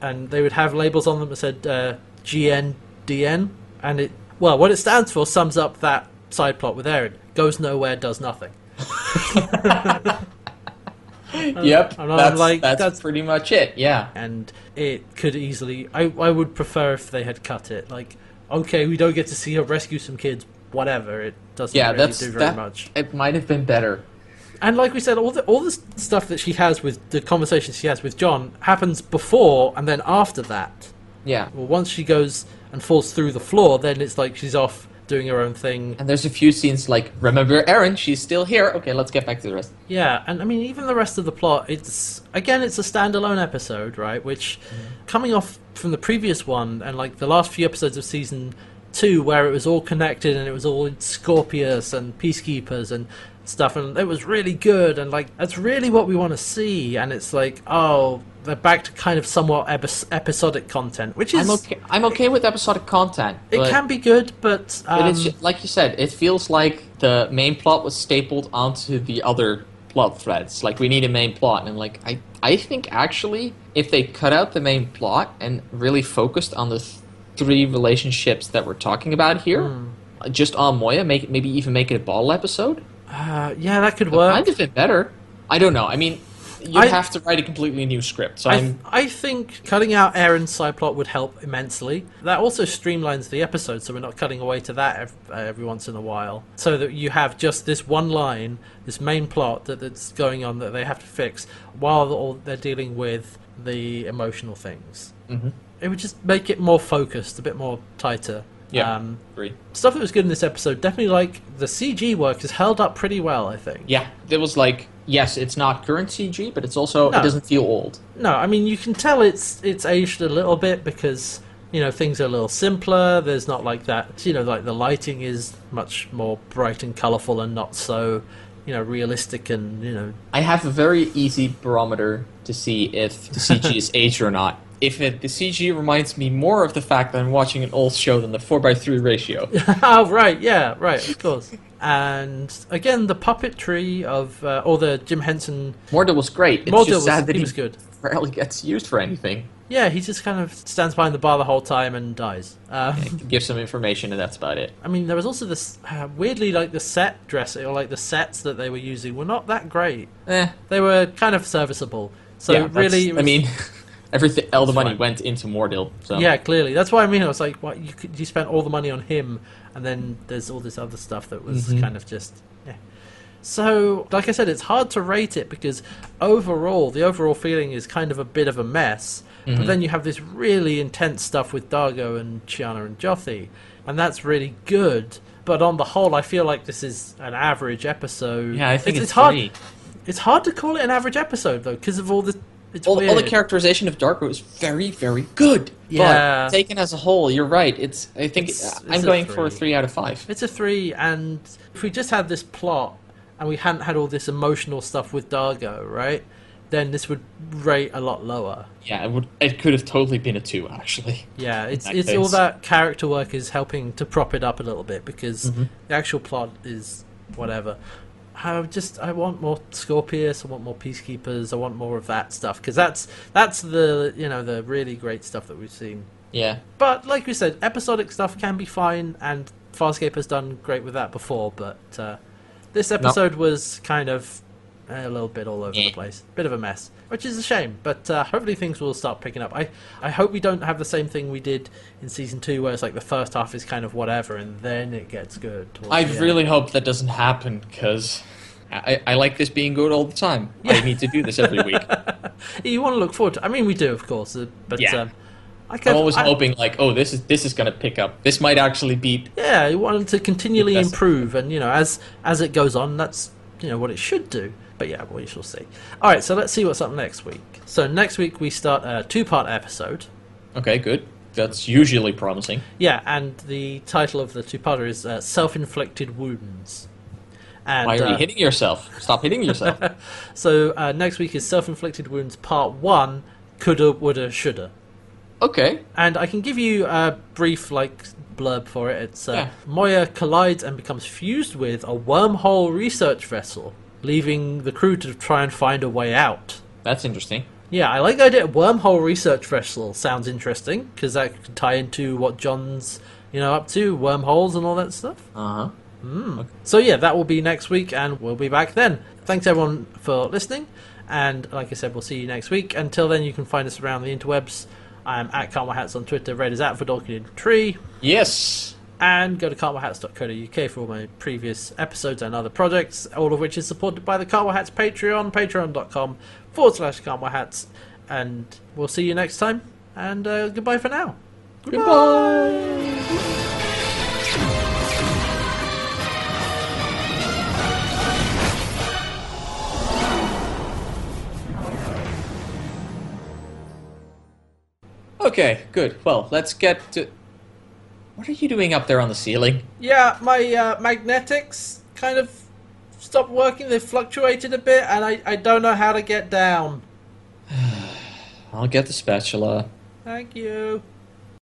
A: and they would have labels on them that said uh, GNDN, and it well, what it stands for sums up that side plot with Aeryn. Goes nowhere, does nothing. [LAUGHS] [LAUGHS]
B: yep,
A: and I'm
B: that's,
A: like,
B: that's
A: that's-
B: pretty much it. Yeah,
A: and it could easily. I I would prefer if they had cut it. Like, okay, we don't get to see her rescue some kids. Whatever, it doesn't
B: yeah,
A: really
B: that's
A: do very
B: that.
A: much.
B: It might have been better.
A: And like we said, all the all the stuff that she has with the conversations she has with John happens before and then after that.
B: Yeah,
A: Well, once she goes and falls through the floor, then it's like she's off doing her own thing.
B: and there's a few scenes like, remember Aeryn? She's still here. Okay, let's get back to the rest.
A: Yeah, and I mean, even the rest of the plot, it's again, it's a standalone episode, right? Which, mm-hmm. coming off from the previous one and like the last few episodes of season two, where it was all connected and it was all Scorpius and Peacekeepers and stuff, and it was really good, and like that's really what we want to see. And it's like, oh, they're back to kind of somewhat epi- episodic content, which is
B: I'm okay. I'm okay with episodic content.
A: it can be good, but um,
B: But it's like you said, it feels like the main plot was stapled onto the other plot threads. Like we need a main plot, and like I, I think actually, if they cut out the main plot and really focused on the th- three relationships that we're talking about here, uh, just on Moya, make it maybe even make it a bottle episode,
A: uh, yeah, that could
B: it
A: work.
B: might have been better. I don't know. I mean, you
A: I-
B: have to write a completely new script. So
A: I, th- I think cutting out Aeryn's side plot would help immensely. That also streamlines the episode, so we're not cutting away to that every, uh, every once in a while. So that you have just this one line, this main plot that, that's going on that they have to fix, while they're dealing with the emotional things.
B: Mhm.
A: It would just make it more focused, a bit more tighter.
B: Yeah.
A: Um,
B: agree.
A: stuff that was good in this episode, definitely like the CG work has held up pretty well, I think.
B: Yeah, it was like yes, it's not current CG, but it's also
A: No.
B: it doesn't feel old.
A: No, I mean you can tell it's it's aged a little bit because you know things are a little simpler. There's not like that. You know, like the lighting is much more bright and colourful and not so you know realistic and you know
B: I have a very easy barometer to see if the CG is [LAUGHS] aged or not. If it, the CG reminds me more of the fact that I'm watching an old show than the 4x3 ratio. [LAUGHS]
A: oh right, yeah, right, of course. And again, the puppetry of uh, or the Jim Henson.
B: Mordor was great. It's just
A: was,
B: sad that
A: he was good.
B: rarely gets used for anything.
A: Yeah, he just kind of stands behind the bar the whole time and dies. Um,
B: Give some information and that's about it.
A: I mean, there was also this uh, weirdly like the set dressing or like the sets that they were using were not that great.
B: Eh,
A: They were kind of serviceable. So
B: yeah,
A: really, it
B: I mean, [LAUGHS] everything, all the money
A: fine.
B: went into Mordil. So
A: yeah, clearly. That's what I mean. I was like, what you could, you spent all the money on him, and then there's all this other stuff that was
B: Mhm.
A: kind of just. Yeah. So, like I said, it's hard to rate it because overall, the overall feeling is kind of a bit of a mess. But
B: Mhm.
A: then you have this really intense stuff with Dargo and Chiana and Jothee, and that's really good. But on the whole, I feel like this is an average episode.
B: yeah, I think it's,
A: hard. It's hard to call it an average episode though, because of all the. It's
B: All, all the characterization of Dargo is very, very good.
A: Yeah.
B: But taken as a whole, you're right. It's. I think
A: It's-
B: I'm
A: it's a
B: going for a
A: three.
B: three out of five.
A: It's a three, and if we just had this plot and we hadn't had all this emotional stuff with Dargo, right? Then this would rate a lot lower.
B: Yeah, it would. It could have totally been a two, actually.
A: Yeah, it's it's all that character work is helping to prop it up a little bit because
B: Mhm.
A: the actual plot is whatever. I just I want more Scorpius. I want more Peacekeepers. I want more of that stuff because that's that's the you know the really great stuff that we've seen.
B: Yeah.
A: But like we said, episodic stuff can be fine, and Farscape has done great with that before. But uh, this episode was kind of a little bit all over
B: Yeah.
A: the place, bit of a mess, which is a shame. But uh, hopefully things will start picking up. I I hope we don't have the same thing we did in season two, where it's like the first half is kind of whatever, and then it gets good.
B: I
A: the end.
B: really hope that doesn't happen because I, I like this being good all the time. I need to do this every week. [LAUGHS]
A: you want to look forward to. I mean, we do, of course, uh, but
B: Yeah.
A: um, I
B: I'm always
A: I-
B: hoping like, oh, this is this is gonna pick up. This might actually beat.
A: Yeah, you want it to continually improve, and you know, as as it goes on, that's you know what it should do. But yeah, we shall see. All right, so let's see what's up next week. So next week we start a two-part episode.
B: Okay, good. That's usually promising.
A: Yeah, and the title of the two-parter is uh, "Self-inflicted wounds." And
B: Why are you
A: uh,
B: hitting yourself? Stop hitting yourself. [LAUGHS]
A: so uh, next week is "Self-inflicted wounds" Part One. Coulda, woulda, shoulda.
B: okay.
A: And I can give you a brief like blurb for it. It's uh,
B: Yeah.
A: Moya collides and becomes fused with a wormhole research vessel. Leaving the crew to try and find a way out.
B: That's interesting.
A: Yeah, I like the idea. Wormhole research vessel sounds interesting because that could tie into what John's you know up to, wormholes and all that stuff.
B: Uh huh.
A: So yeah, that will be next week, and we'll be back then. Thanks everyone for listening, and like I said, we'll see you next week. Until then, you can find us around the interwebs. I am at Carmel Hats on Twitter. Red is at for Dorking Tree.
B: Yes.
A: And go to carmelhats.co.uk for all my previous episodes and other projects, all of which is supported by the Carmel Hats Patreon, patreon.com forward slash Carmel Hats. And we'll see you next time. And uh, goodbye for now.
B: Goodbye. Okay, good. Well, let's get to. What are you doing up there on the ceiling?
A: Yeah, my uh, magnetics kind of stopped working. They fluctuated a bit, and I, I don't know how to get down. [SIGHS]
B: I'll get the spatula.
A: Thank you.